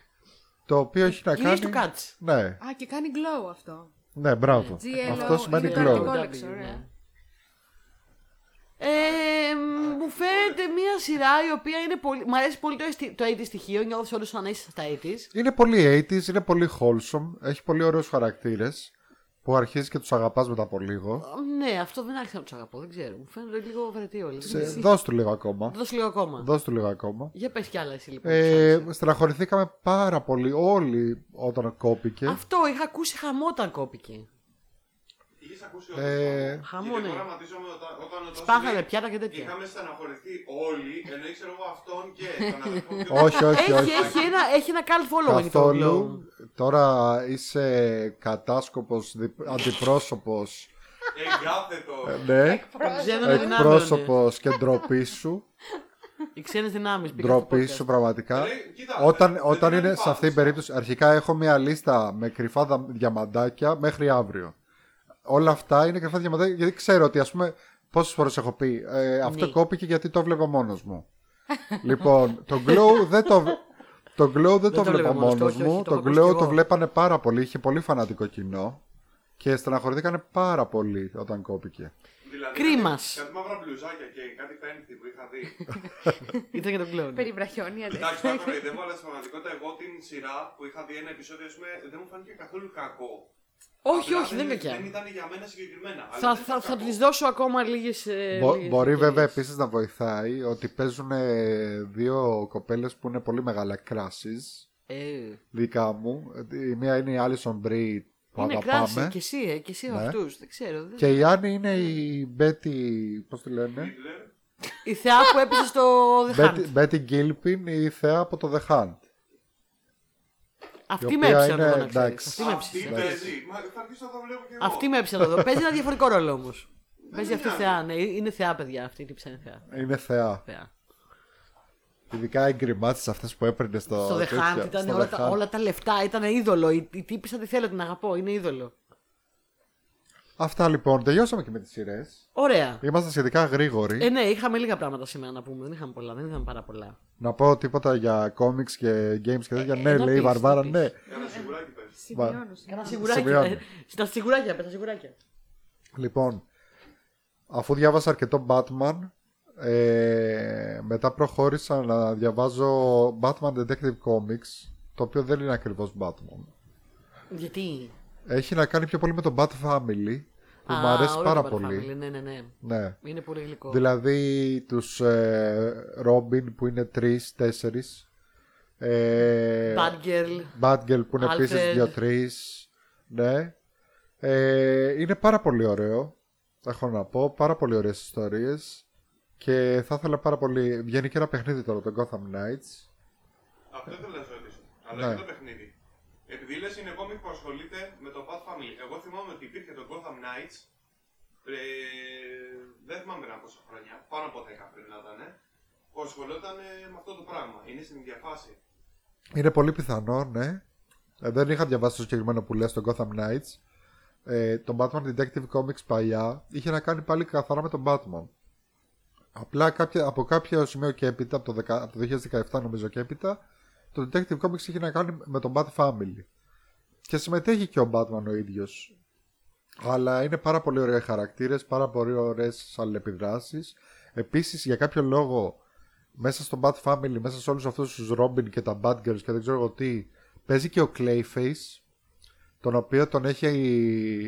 Το οποίο έχει να Κυρίες κάνει. του Cats. Ναι, Α, και κάνει glow αυτό. ναι, μπράβο. GLO, Αυτό σημαίνει είναι το glow. αρχικό W, λέξο, ωραία. ναι. Ε, μου φαίνεται μια σειρά η οποία είναι πολύ. Μ' αρέσει πολύ το, αισθη- το 80 στοιχείο. Νιώθω όντω σαν να είσαι στα 80s. Είναι πολύ 80s, είναι πολύ wholesome, έχει πολύ ωραίους χαρακτήρες. που αρχίζεις και τους αγαπάς μετά από λίγο. Ναι, αυτό δεν άρχισα να τους αγαπώ, δεν ξέρω. Μου φαίνονται λίγο βαρετοί όλοι. Σε, δώσ' του λίγο ακόμα. Δώσ' λίγο ακόμα. Δώσ' του λίγο ακόμα. Για πες κι άλλα εσύ λοιπόν. Ε, στεναχωρηθήκαμε πάρα πολύ όλοι όταν κόπηκε. Αυτό είχα ακούσει χαμό όταν κόπηκε. Είχε ακούσει Ε, ότι. χαμό, Γιατί ναι. εγώ γραμματίζομαι όταν, όταν ο Τάσος Σπάγανε λέει, πιάτα και τέτοια. Είχαμε στεναχωρηθεί όλοι, ενώ ήξερα εγώ αυτόν και τον αδερφό του. όχι, όχι, Έχει, όχι. έχει, ένα, έχει ένα cult following το Καθόλου. Glow. Τώρα είσαι κατάσκοπος, δι- αντιπρόσωπος, Εγκάθετος. ναι, Ξένων δυνάμεων. εκπρόσωπος και ντροπής σου. Οι ξένες δυνάμεις. Ντροπής σου πραγματικά. Λέει, κοίτα, Όταν, δεν- όταν δεν είναι είναι σε αυτή την περίπτωση, αρχικά έχω μια λίστα με κρυφά δα- διαμαντάκια μέχρι αύριο. Όλα αυτά είναι κρυφά διαμαντάκια γιατί ξέρω ότι ας πούμε πόσες φορές έχω πει ε, αυτό Ναι. κόπηκε γιατί το βλέπω μόνος μου. λοιπόν, το Glow δεν το, το, glow δεν το το βλέπω βλέπω μόνος του, μόνος όχι, μου. όχι, το το έχω ακούσει Glow κι το εγώ. βλέπανε πάρα πολύ, είχε πολύ φανατικό κοινό και στεναχωρηθήκανε πάρα πολύ όταν κόπηκε. Δηλαδή, Κρίμας. Κάτι, κάτι μαύρα μπλουζάκια και κάτι πέμπτη που είχα δει. Ήταν και το Glow. ναι. Περί βραχιόνια, ναι. Εντάξει, τώρα κοροϊδεύω, αλλά στην πραγματικότητα εγώ την σειρά που είχα δει ένα επεισόδιο, ας πούμε, δεν μου φάνηκε καθόλου κακό. Όχι, Απλά όχι, δεν είναι Δεν κακιά. ήταν για μένα συγκεκριμένα. αλλά Θα, δεν θα, ήταν θα κακό. τη δώσω ακόμα λίγες. Μπο- μπορεί βέβαια επίσης να βοηθάει ότι παίζουν ε, δύο κοπέλες που είναι πολύ μεγάλα crushes Ε, δικά μου. Η μία είναι η Alison Brie που είναι αγαπάμε. κράση και εσύ, ε, και εσύ Ναι. αυτούς. Δεν ξέρω. δεν- Και η Άννη είναι η Betty. Πώς τη λένε; Hitler, Η θεά που έπεσε στο The Hunt. Betty, Betty Gilpin, η θεά από το The Hunt. Αυτή η με οποία έψανε είναι, εδώ να ξέρεις. εντάξει. Αυτή με Αυτή έψανε. παίζει. Μα θα αρχίσω να το βλέπω και εγώ. Αυτή με έψανε εδώ. Παίζει ένα διαφορετικό ρόλο όμως. Παίζει αυτή νοιάζει. θεά, ναι. Είναι θεά, παιδιά. Αυτή η τύψη είναι θεά. Είναι θεά. θεά. Ειδικά οι γκριμάτσες αυτές που έπαιρνε στο. Στο The τέτοιο, Hunt ήταν στο όλα, The τα, Hunt. όλα τα λεφτά, ήταν είδωλο. Η, η τύπησα τη θέλω, την αγαπώ, είναι είδωλο. Αυτά λοιπόν. Τελειώσαμε και με τις σειρές. Ωραία. Είμαστε σχετικά γρήγοροι. Ε, ναι, είχαμε λίγα πράγματα σήμερα να πούμε. Δεν είχαμε πολλά, δεν είχαμε πάρα πολλά. Να πω τίποτα για comics και games και τέτοια. Ε, ναι, να λέει η πεις, Βαρβάρα, να ναι. πεις. Ένα σιγουράκι πες. Σημειώνω. Ένα σημειώνω. σιγουράκι. Σημειώνω. ε, Στα σιγουράκια, πες τα σιγουράκια. Λοιπόν, αφού διάβασα αρκετό Batman, ε, μετά προχώρησα να διαβάζω Batman Detective Comics, το οποίο δεν είναι ακριβώς Batman. Γιατί; Έχει να κάνει πιο πολύ με το Bat Family, που μου αρέσει ωραίο πάρα το Bat πολύ. Family, Ναι, ναι, ναι. Ναι. Είναι πολύ γλυκό. Δηλαδή τους ε, Robin που είναι τρεις, τέσσερις. Ε, Bad Girl. Batgirl που είναι Alfred. επίσης δύο-τρεις. Ναι. Ε, είναι πάρα πολύ ωραίο. Έχω να πω. Πάρα πολύ ωραίες ιστορίες. Και θα ήθελα πάρα πολύ. Βγαίνει και ένα παιχνίδι τώρα, το Gotham Knights. Αυτό ήθελα να σε ρωτήσω. Αλλά Ναι. και το παιχνίδι. Επειδή λες είναι κόμικ που ασχολείται με το Path Family. Εγώ θυμάμαι ότι υπήρχε το Gotham Knights. Ε, δεν θυμάμαι να πόσα χρόνια. Πάνω από 10 πριν να ήταν. Που ασχολόταν ε, με αυτό το πράγμα. Είναι στην ίδια φάση. Είναι πολύ πιθανό, ναι. Ε, δεν είχα διαβάσει το συγκεκριμένο που λέει στο Gotham Knights. Ε, το Batman Detective Comics παλιά είχε να κάνει πάλι καθαρά με τον Batman. Απλά κάποια, από κάποιο σημείο και έπειτα, από το, 10 από το 2017 νομίζω και έπειτα, το Detective Comics είχε να κάνει με τον Bat Family. Και συμμετέχει και ο Batman ο ίδιος. Αλλά είναι πάρα πολύ ωραίοι χαρακτήρες, πάρα πολύ ωραίες αλληλεπιδράσεις. Επίσης για κάποιο λόγο μέσα στο Bat Family, μέσα σε όλους αυτούς τους Robin και τα Batgirls και δεν ξέρω εγώ τι, παίζει και ο Clayface, τον οποίο τον έχει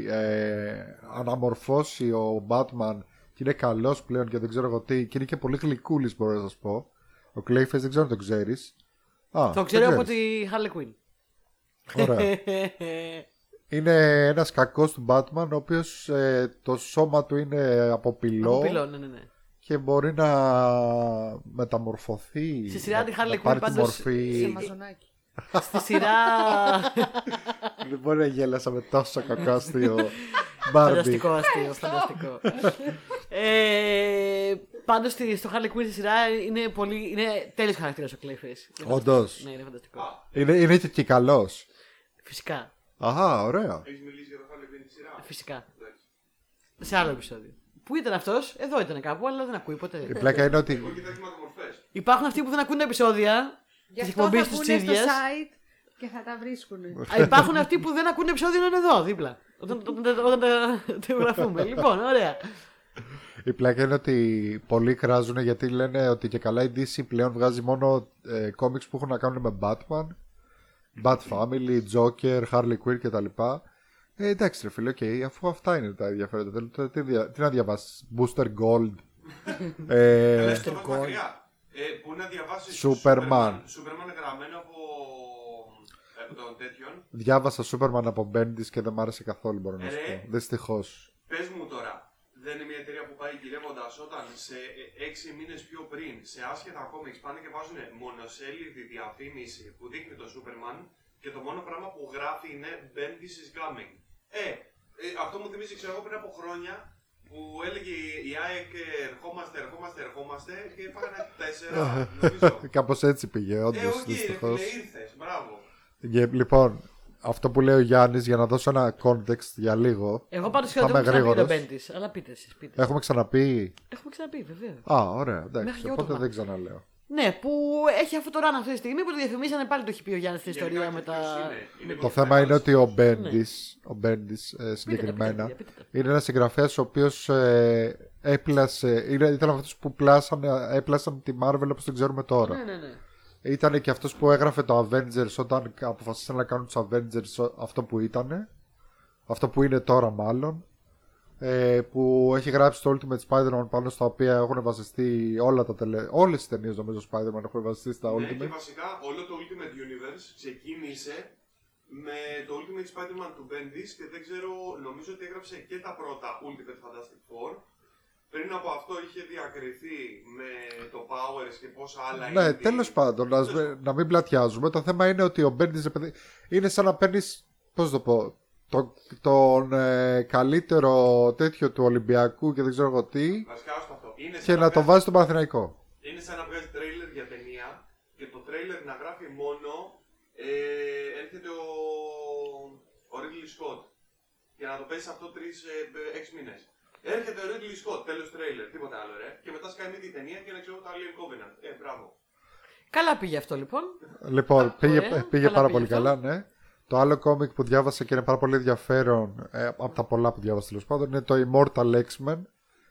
ε, αναμορφώσει ο Batman και είναι καλός πλέον και δεν ξέρω εγώ τι και είναι και πολύ γλυκούλης μπορώ να σας πω. Ο Clayface δεν ξέρω αν το ξέρεις. Α, Το ξέρω δεν από ξέρεις. τη Harley Quinn. Ωραία. είναι ένας κακός του Batman ο οποίος ε, το σώμα του είναι από πυλό, Από πυλό, ναι, ναι, ναι. και μπορεί να μεταμορφωθεί. Στη σειρά να- τη να Harley Quinn πάρει τη πάντως, μορφή. Σε μαζονάκι. Στη σειρά. Δεν μπορεί να γέλασα με τόσο κακό αστείο. Μπάρμπι. φανταστικό αστείο, φανταστικό. ε, Πάντως στο Harley Quinn στη σειρά είναι, πολύ, είναι τέλειος χαρακτήρας ο Clayface. Είναι Όντως. φανταστικό. Ναι, είναι φανταστικό. Είναι, είναι και, και καλός. Φυσικά. Αχά, ωραία. Έχεις μιλήσει για το Harley Quinn τη σειρά; Φυσικά. Εντάξει. Σε άλλο επεισόδιο. Πού ήταν αυτός, εδώ ήταν κάπου, αλλά δεν ακούει ποτέ. Η πλάκα είναι ότι. Εγώ κοιτάξτε μεταμορφέ. Υπάρχουν αυτοί που δεν ακούν τα επεισόδια Γι' της αυτό θα εκπομπής μπουν της στο ίδια. site και θα τα βρίσκουν. Υπάρχουν αυτοί που δεν ακούν επεισόδια να είναι εδώ, δίπλα. Όταν, όταν, όταν τα τα γραφούμε. λοιπόν, ωραία. Η πλάκα είναι ότι πολλοί κράζουν γιατί λένε ότι και καλά η DC πλέον βγάζει μόνο ε, κόμιξ που έχουν να κάνουν με Batman, Bat Family, Joker, Harley Quinn κτλ. Ε, εντάξει, ρε φίλε, οκ, αφού αυτά είναι τα ενδιαφέροντα. Θέλω- τώρα Τι, δια- τι να διαβάσεις, Booster Gold. ε, Λες το Mr. πας Gold. μακριά. Ε, που να διαβάσεις Superman. Superman γραμμένο από, από τον τέτοιον. διάβασα Superman από Bendis και δεν μ' άρεσε καθόλου, μπορώ να σου Ε, πω. Δυστυχώς. Πες μου τώρα, δεν είναι μια εταιρεία που πάει γυρεύοντας όταν σε 6 μήνες πιο πριν σε άσχετα comics πάνε και βάζουν μονοσέλιδη διαφήμιση που δείχνει το Superman και το μόνο πράγμα που γράφει είναι Bendis is coming. Ε, ε, αυτό μου θυμίζει, ξέρω εγώ πριν από χρόνια που έλεγε η ΑΕΚ ε, ερχόμαστε, ερχόμαστε, ερχόμαστε και φάγανε τέσσερα, νομίζω. Κάπως έτσι πήγε, Ε, όντως. οκ, ρε Δυστυχώς. φίλε, ήρθες, μπράβο. Λοιπόν, αυτό που λέει ο Γιάννης, για να δώσω ένα context για λίγο. Εγώ πάντως Θα θέλω είμαι να ξαναπεί τον γρήγορος. Μπέντη. Αλλά πείτε εσείς. Πείτε. Έχουμε ξαναπεί; Έχουμε ξαναπεί, βεβαίως. Α, ωραία, Μέχρι εντάξει. και εγώ Οπότε το δεν ξαναλέω. Ναι, που έχει αυτό το run αυτή τη στιγμή που το διαφημίσανε πάλι το έχει πει ο Γιάννης στην ιστορία Γενικά με και τα. ποιος είναι; Είναι Το πολύ θέμα είναι μεγάλος. ότι ο Μπέντις, ο Μπέντις, ε, συγκεκριμένα, πείτε, πείτε, πείτε. είναι ένας συγγραφέας ο οποίος ε, έπλασε. Είναι, ήταν από αυτού που πλάσανε, έπλασαν τη Marvel όπως την ξέρουμε τώρα. Ναι, ναι, ναι. Ήταν και αυτός που έγραφε το Avengers όταν αποφασίσαν να κάνουν τους Avengers αυτό που ήταν. Αυτό που είναι τώρα μάλλον. Ε, που έχει γράψει το Ultimate Spider-Man πάνω στα οποία έχουν βασιστεί όλα τα τελε... όλες τις ταινίες νομίζω Spider-Man έχουν βασιστεί στα Ναι, και Ultimate. βασικά όλο το Ultimate Universe ξεκίνησε με το Ultimate Spider-Man του Bendis και δεν ξέρω, νομίζω ότι έγραψε και τα πρώτα Ultimate Fantastic Four. Πριν από αυτό είχε διακριθεί με το Powers και πόσα άλλα Ναι, indie. τέλος πάντων, να, σβε- να μην πλατιάζουμε. Το θέμα είναι ότι ο Μπέντι είναι σαν να παίρνεις. Πώς το πω. το- τον ε, καλύτερο τέτοιο του Ολυμπιακού και δεν ξέρω εγώ τι. Βασικά άστο αυτό. Είναι σαν Και να το βγάζει- βάζει στον Παναθηναϊκό. Είναι σαν να βγάζει τρέιλερ για ταινία και το τρέιλερ να γράφει μόνο ε, έρχεται ο, ο Ridley Scott και να το παίζεις αυτό τρεις ε, έξι μήνες. Έρχεται ο Ridley Scott, τέλος τρέιλερ, τίποτα άλλο ρε. Και μετά σκάει τη ταινία και να ξέρω το Alien Covenant. Ε, μπράβο. Καλά πήγε αυτό λοιπόν. Λοιπόν, πήγε, Ωραία, πήγε καλά πάρα πήγε πολύ αυτό. καλά, ναι. Το άλλο κόμικ που διάβασα και είναι πάρα πολύ ενδιαφέρον ε, από τα πολλά που διάβασα τέλος πάντων είναι το Immortal X-Men.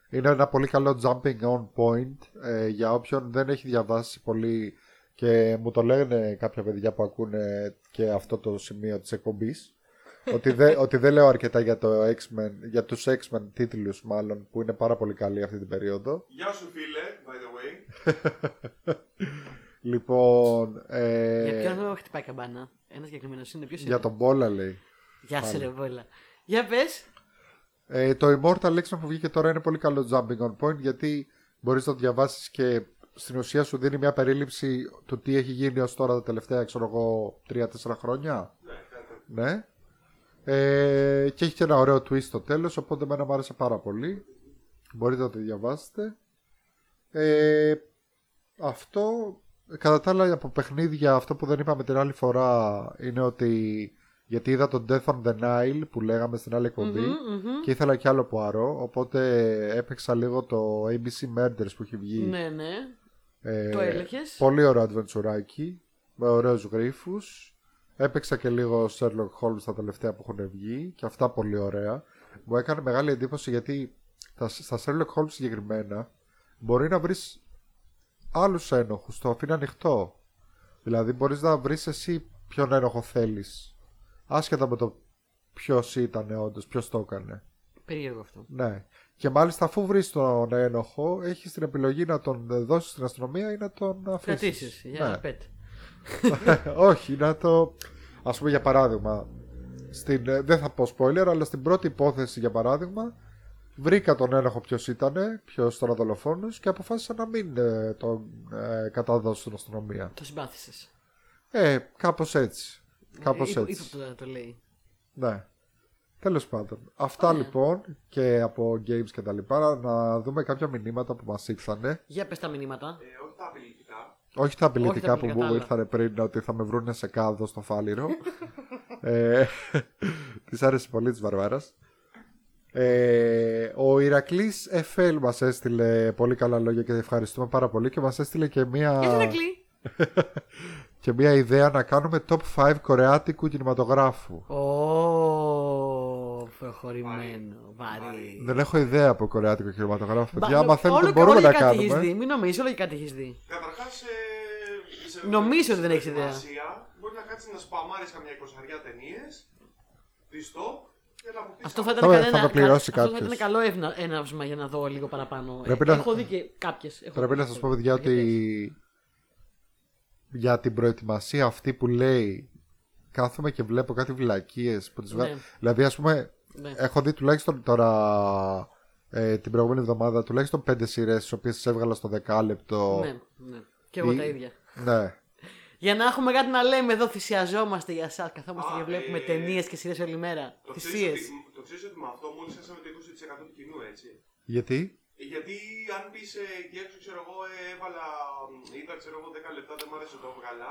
Είναι ένα πολύ καλό jumping on point ε, για όποιον δεν έχει διαβάσει πολύ και μου το λένε κάποια παιδιά που ακούνε και αυτό το σημείο της εκπομπής ότι, δεν, ότι δεν λέω αρκετά για, το X-Men, για τους X-Men τίτλους μάλλον που είναι πάρα πολύ καλοί αυτή την περίοδο. Γεια σου φίλε, by the way. Λοιπόν, ε, Για ποιον δεν χτυπάει καμπάνα; Ένας συγκεκριμένος είναι. Ποιος είναι; για τον Μπόλα λέει. Γεια σε ρε βόλα. Για πες. Ε, το Immortal X-Men που βγήκε τώρα είναι πολύ καλό jumping on point γιατί μπορείς να το διαβάσεις και στην ουσία σου δίνει μια περίληψη του τι έχει γίνει ως τώρα τα τελευταία ξέρω εγώ 3-4 χρόνια. Ναι, κάτι. Ναι. Ε, και έχει και ένα ωραίο twist στο τέλος οπότε εμένα μου άρεσε πάρα πολύ. Μπορείτε να το διαβάσετε. Ε, αυτό κατά τα άλλα από παιχνίδια αυτό που δεν είπαμε την άλλη φορά είναι ότι γιατί είδα το Death on the Nile που λέγαμε στην άλλη εκπομπή και ήθελα κι άλλο Poirot οπότε έπαιξα λίγο το ABC Murders που έχει βγει Ναι, ναι. ε, Το έλεγες. Πολύ ωραίο adventure με ωραίους γρίφους. Έπαιξα και λίγο Sherlock Holmes τα τελευταία που έχουν βγει και αυτά πολύ ωραία. Μου έκανε μεγάλη εντύπωση γιατί τα, στα Sherlock Holmes συγκεκριμένα μπορεί να βρεις άλλους ένοχους, το αφήνει ανοιχτό. Δηλαδή μπορείς να βρεις εσύ ποιον ένοχο θέλεις. Άσχετα με το ποιος ήταν όντως, ποιος το έκανε. Περίεργο αυτό. Ναι. Και μάλιστα αφού βρεις τον ένοχο, έχεις την επιλογή να τον δώσεις στην αστυνομία ή να τον αφήσεις. Κρατήσεις. Για Ναι. πέτ. Όχι, να το. Α πούμε για παράδειγμα. Στην, ε, δεν θα πω spoiler, αλλά στην πρώτη υπόθεση για παράδειγμα. Βρήκα τον έλεγχο ποιος ήταν, ποιος ήταν ο δολοφόνο και αποφάσισα να μην ε, τον ε, καταδώσω στην αστυνομία. Το συμπάθησες. Ε, κάπως έτσι. Κάπως Ύπο έτσι. το, το λέει. Ναι. Τέλος πάντων. Αυτά λοιπόν και από games και τα λοιπά. Να δούμε κάποια μηνύματα που μας ήρθανε. Για πες τα μηνύματα. Ε, όχι τα απειλητικά. Όχι τα απειλητικά τα που απειλητικά, μου τα ήρθαν πριν ότι θα με βρούνε σε κάδο στο φάληρο. ε, Της άρεσε πολύ της Βαρβάρας. Ε, ο Ηρακλής FL μας έστειλε πολύ καλά λόγια και ευχαριστούμε πάρα πολύ και μας έστειλε και μία, Για την ακλή. και μία ιδέα να κάνουμε top 5 κορεάτικου κινηματογράφου. Ω, προχωρημένο. Βαρύ. Δεν έχω ιδέα από κορεάτικο κινηματογράφο. Μπα- Παιδιά, άμα θέλετε όλο- μπορούμε όλο να και κάτι έχεις κάνουμε. δει. Μην νομίζεις, όλο και κάτι έχεις δει. Καταρχάς, ε, Νομίζω ότι δεν έχεις ιδέα. Μπορεί να κάτσεις να σπαμάρεις καμιά εικοσαριά ταινίες. Τις top. για να αποκτήσει Αυτό θα ήταν, Θα- κανένα, θα το πληρώσει κα- αυτό θα κάποιος. ήταν καλό εύνα- έναυσμα για να δω λίγο παραπάνω. Πρέπει Ε, να- Έχω δει και κάποιες. Πρέπει να σας πω παιδιά ότι για την προετοιμασία αυτή που λέει κάθομαι και βλέπω κάτι βλακίες που τις βα- Ναι. Δηλαδή ας πούμε Ναι. έχω δει τουλάχιστον τώρα ε, την προηγούμενη εβδομάδα τουλάχιστον πέντε σειρές τις οποίες τις έβγαλα στο δεκάλεπτο. Ναι, ναι. Και εγώ Ή- τα ίδια. Ναι. Για να έχουμε κάτι να λέμε εδώ, θυσιαζόμαστε για εσά. Καθόμαστε Α, και βλέπουμε ε, ταινίες και σειρές όλη μέρα. Το ξέρεις Θυσίες. ότι, το ξέρεις ότι με αυτό μόλις χάσαμε το 20% του κοινού, έτσι. Γιατί; Ε, Γιατί αν πεις εκεί έξω, ξέρω εγώ, ε, έβαλα, μ, είδα, ξέρω εγώ, 10 λεπτά, δεν μ' άρεσε το έβγαλα.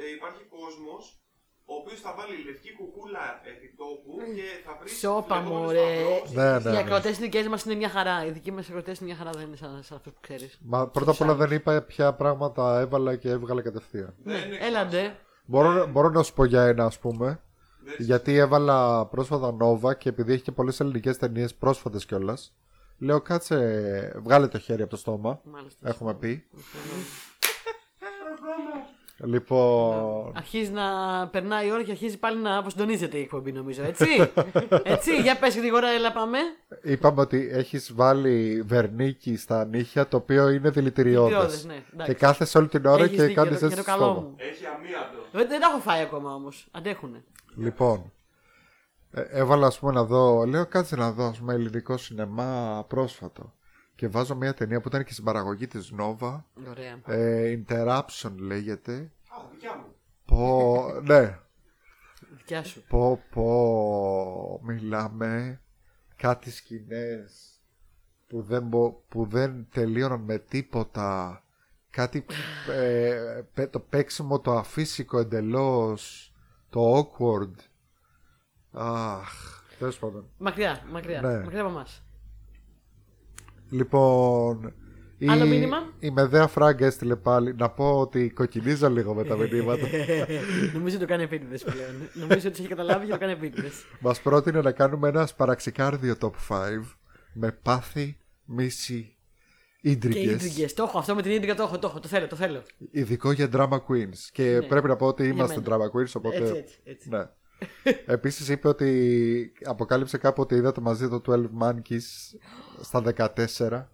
Ε, υπάρχει κόσμος ο οποίος θα βάλει λευκή κουκούλα επί τόπου και θα βρει. Σόπα, μωρέ. Ναι, ναι, Οι ναι. ακροτές δικές μας είναι μια χαρά. Οι δικοί μας ακροτές είναι μια χαρά, δεν είναι σαν, σαν αυτού που ξέρεις. Μα πρώτα απ' όλα δεν είπα ποια πράγματα έβαλα και έβγαλα κατευθείαν. Δεν είναι Ναι, Έλαντε. Μπορώ, μπορώ να σου πω για ένα ας πούμε. Δεν- Γιατί έβαλα πρόσφατα Nova και επειδή έχει και πολλές ελληνικές ταινίες πρόσφατες κιόλας. Λέω κάτσε βγάλε το χέρι από το στόμα. Μάλιστα. Έχουμε πει. Λοιπόν, Αρχίζει να περνάει η ώρα και αρχίζει πάλι να αποστονίζεται η εκπομπή, νομίζω. Έτσι; έτσι, για πες γρήγορα, έλα πάμε. είπαμε ότι έχεις βάλει βερνίκι στα νύχια το οποίο είναι Δηλητηριώδες, δηλητηριώδες. ναι, εντάξει. και κάθεσαι όλη την ώρα Έχεις και δίκιο, κάνεις για έτσι το στο καλό στόμα. μου. Έχει αμύαντο. Δεν, δεν τα έχω φάει ακόμα όμως. Αντέχουνε. Λοιπόν, ε, έβαλα ας πούμε να δω, λέω κάτσε να δω ας πούμε ελληνικό σινεμά πρόσφατο. Και βάζω μια ταινία που ήταν και στην παραγωγή της Nova. Ωραία. Ε, Interruption λέγεται. Α, δικιά μου. Πω, ναι, Δικιά σου. πω, πω, μιλάμε κάτι σκηνές που δεν, μπο- που δεν τελείωναν με τίποτα. Κάτι, ε, πε- το παίξιμο το αφύσικο εντελώς, το awkward. Αχ, τέλος πάντων. Μακριά, μακριά. Ναι. Μακριά από εμάς. Λοιπόν, η, Άλλο μήνυμα; η Μεδέα Φράγκα έστειλε πάλι να πω ότι κοκκινίζω λίγο με τα μηνύματα. Νομίζω το κάνει επίτηδες πλέον. Νομίζω ότι σε έχει καταλάβει και το κάνει επίτηδες. Μας πρότεινε να κάνουμε ένα σπαραξικάρδιο top 5 με πάθη, μίση, Και ίντρικες. ίντριγκες. Το έχω αυτό με την ίντριγκα, το έχω, το έχω. Το θέλω, το θέλω. Ειδικό για drama queens. Και Ναι. πρέπει να πω ότι είμαστε μένα. drama queens, οπότε... Έτσι, έτσι. έτσι. Ναι. Επίσης είπε ότι αποκάλυψε κάπου ότι είδατε μαζί το 12 Monkeys στα 14.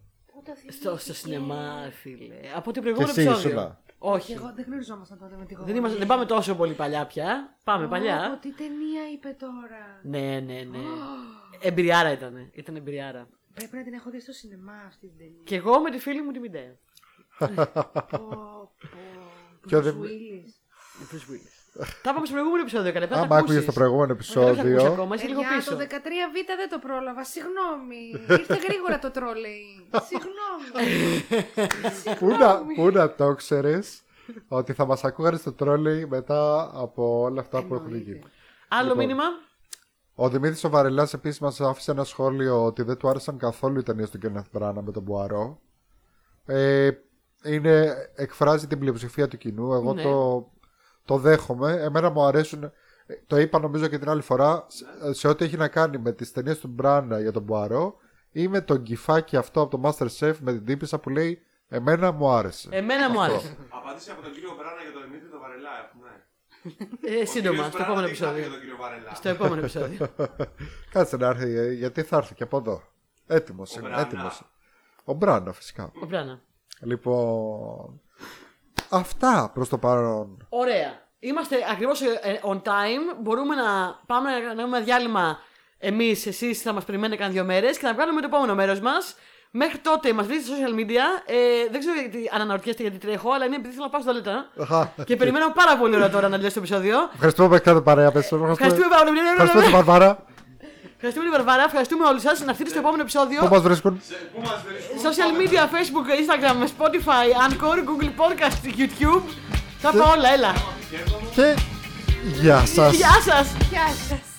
Στο, στο σινεμά, φίλε. Από την Και προηγούμενο εσύ επεισόδιο. ήσουνα. Όχι. Εγώ δεν γνωριζόμασταν τότε με τη γονέα. Δεν, είμαστε, δεν πάμε τόσο πολύ παλιά πια. Πάμε Από παλιά. τι ταινία είπε τώρα. Ναι, ναι, ναι. Εμπειριάρα ήταν. Ήταν εμπειριάρα. Πρέπει να την έχω δει στο σινεμά αυτή την ταινία. Και εγώ με τη φίλη μου τη Μιντέα. Πω, πω. Και ο Bruce Δε- Willis. Bruce Willis. Τα είπαμε στο προηγούμενο επεισόδιο, κανένα. Άμα άκουγες το προηγούμενο Δεν το ακούσει επεισόδιο, ακόμα, είσαι λίγο Παιδιά, πίσω. το 13β δεν το πρόλαβα. Συγγνώμη. Ήρθε γρήγορα το τρόλεϊ. Συγγνώμη. πού να, πού να το ξέρεις ότι θα μας ακούγανε στο τρόλεϊ μετά από όλα αυτά που έχουν Εννοείται. γίνει. Άλλο Λοιπόν. μήνυμα; Ο Δημήτρης ο Βαρελάς επίσης μας άφησε ένα σχόλιο ότι δεν του άρεσαν καθόλου οι ταινίες του Κένεθ Μπράνα με τον Μπουαρό. Ε, είναι, εκφράζει την πλειοψηφία του κοινού. Εγώ Ναι. το, το δέχομαι. Εμένα μου αρέσουν. ε, Το είπα νομίζω και την άλλη φορά. σε- Σε ό,τι έχει να κάνει με τις ταινίες του Μπράνα για τον Μπουαρό ή με τον κυφάκι αυτό από το Masterchef με την τύπησα που λέει Εμένα μου άρεσε. Εμένα μου άρεσε. Απάντηση από τον κύριο Μπράνα για τον Δημήτρη τον Βαρελά έχουμε. Ε, σύντομα, Ο στο κύριος επόμενο Μπράνα τι θα πει επεισόδιο. για τον κύριο Βαρελά; Στο επόμενο επεισόδιο. Κάτσε να έρθει, ε, γιατί θα έρθει και από εδώ. Έτοιμος Ο είναι, Μπράνα. έτοιμος. Ο Μπράνα φυσικά. Ο Μπράνα. Λοιπόν. Αυτά προς το παρόν. Ωραία. Είμαστε ακριβώς on time. Μπορούμε να πάμε να κάνουμε ένα διάλειμμα εμείς, εσείς θα μας περιμένετε κανένα δύο μέρες και να βγάλουμε το επόμενο μέρος μας. Μέχρι τότε μας βρείτε στα social media. Ε, δεν ξέρω γιατί αν αναρωτιέστε γιατί τρέχω, αλλά είναι επειδή θέλω να πάω στο τουαλέτα. Αχα. και περιμένω πάρα πολύ ώρα τώρα να τελειώσει το επεισόδιο. Ευχαριστούμε που έχετε παρέα. πες. Ευχαριστούμε πάρα πολύ. Ευχαριστούμε την Βαρβάρα. Ευχαριστούμε την Βαρβάρα, ευχαριστούμε όλους σας. Να έρθετε στο επόμενο επεισόδιο. Πού μας βρίσκουν; Σε- Πού μας βρίσκουν; Social media, Facebook, Instagram, Spotify, Anchor, Google Podcast, YouTube. Τα πάω όλα, έλα. Και γεια σας. Γεια σας! Γεια σας.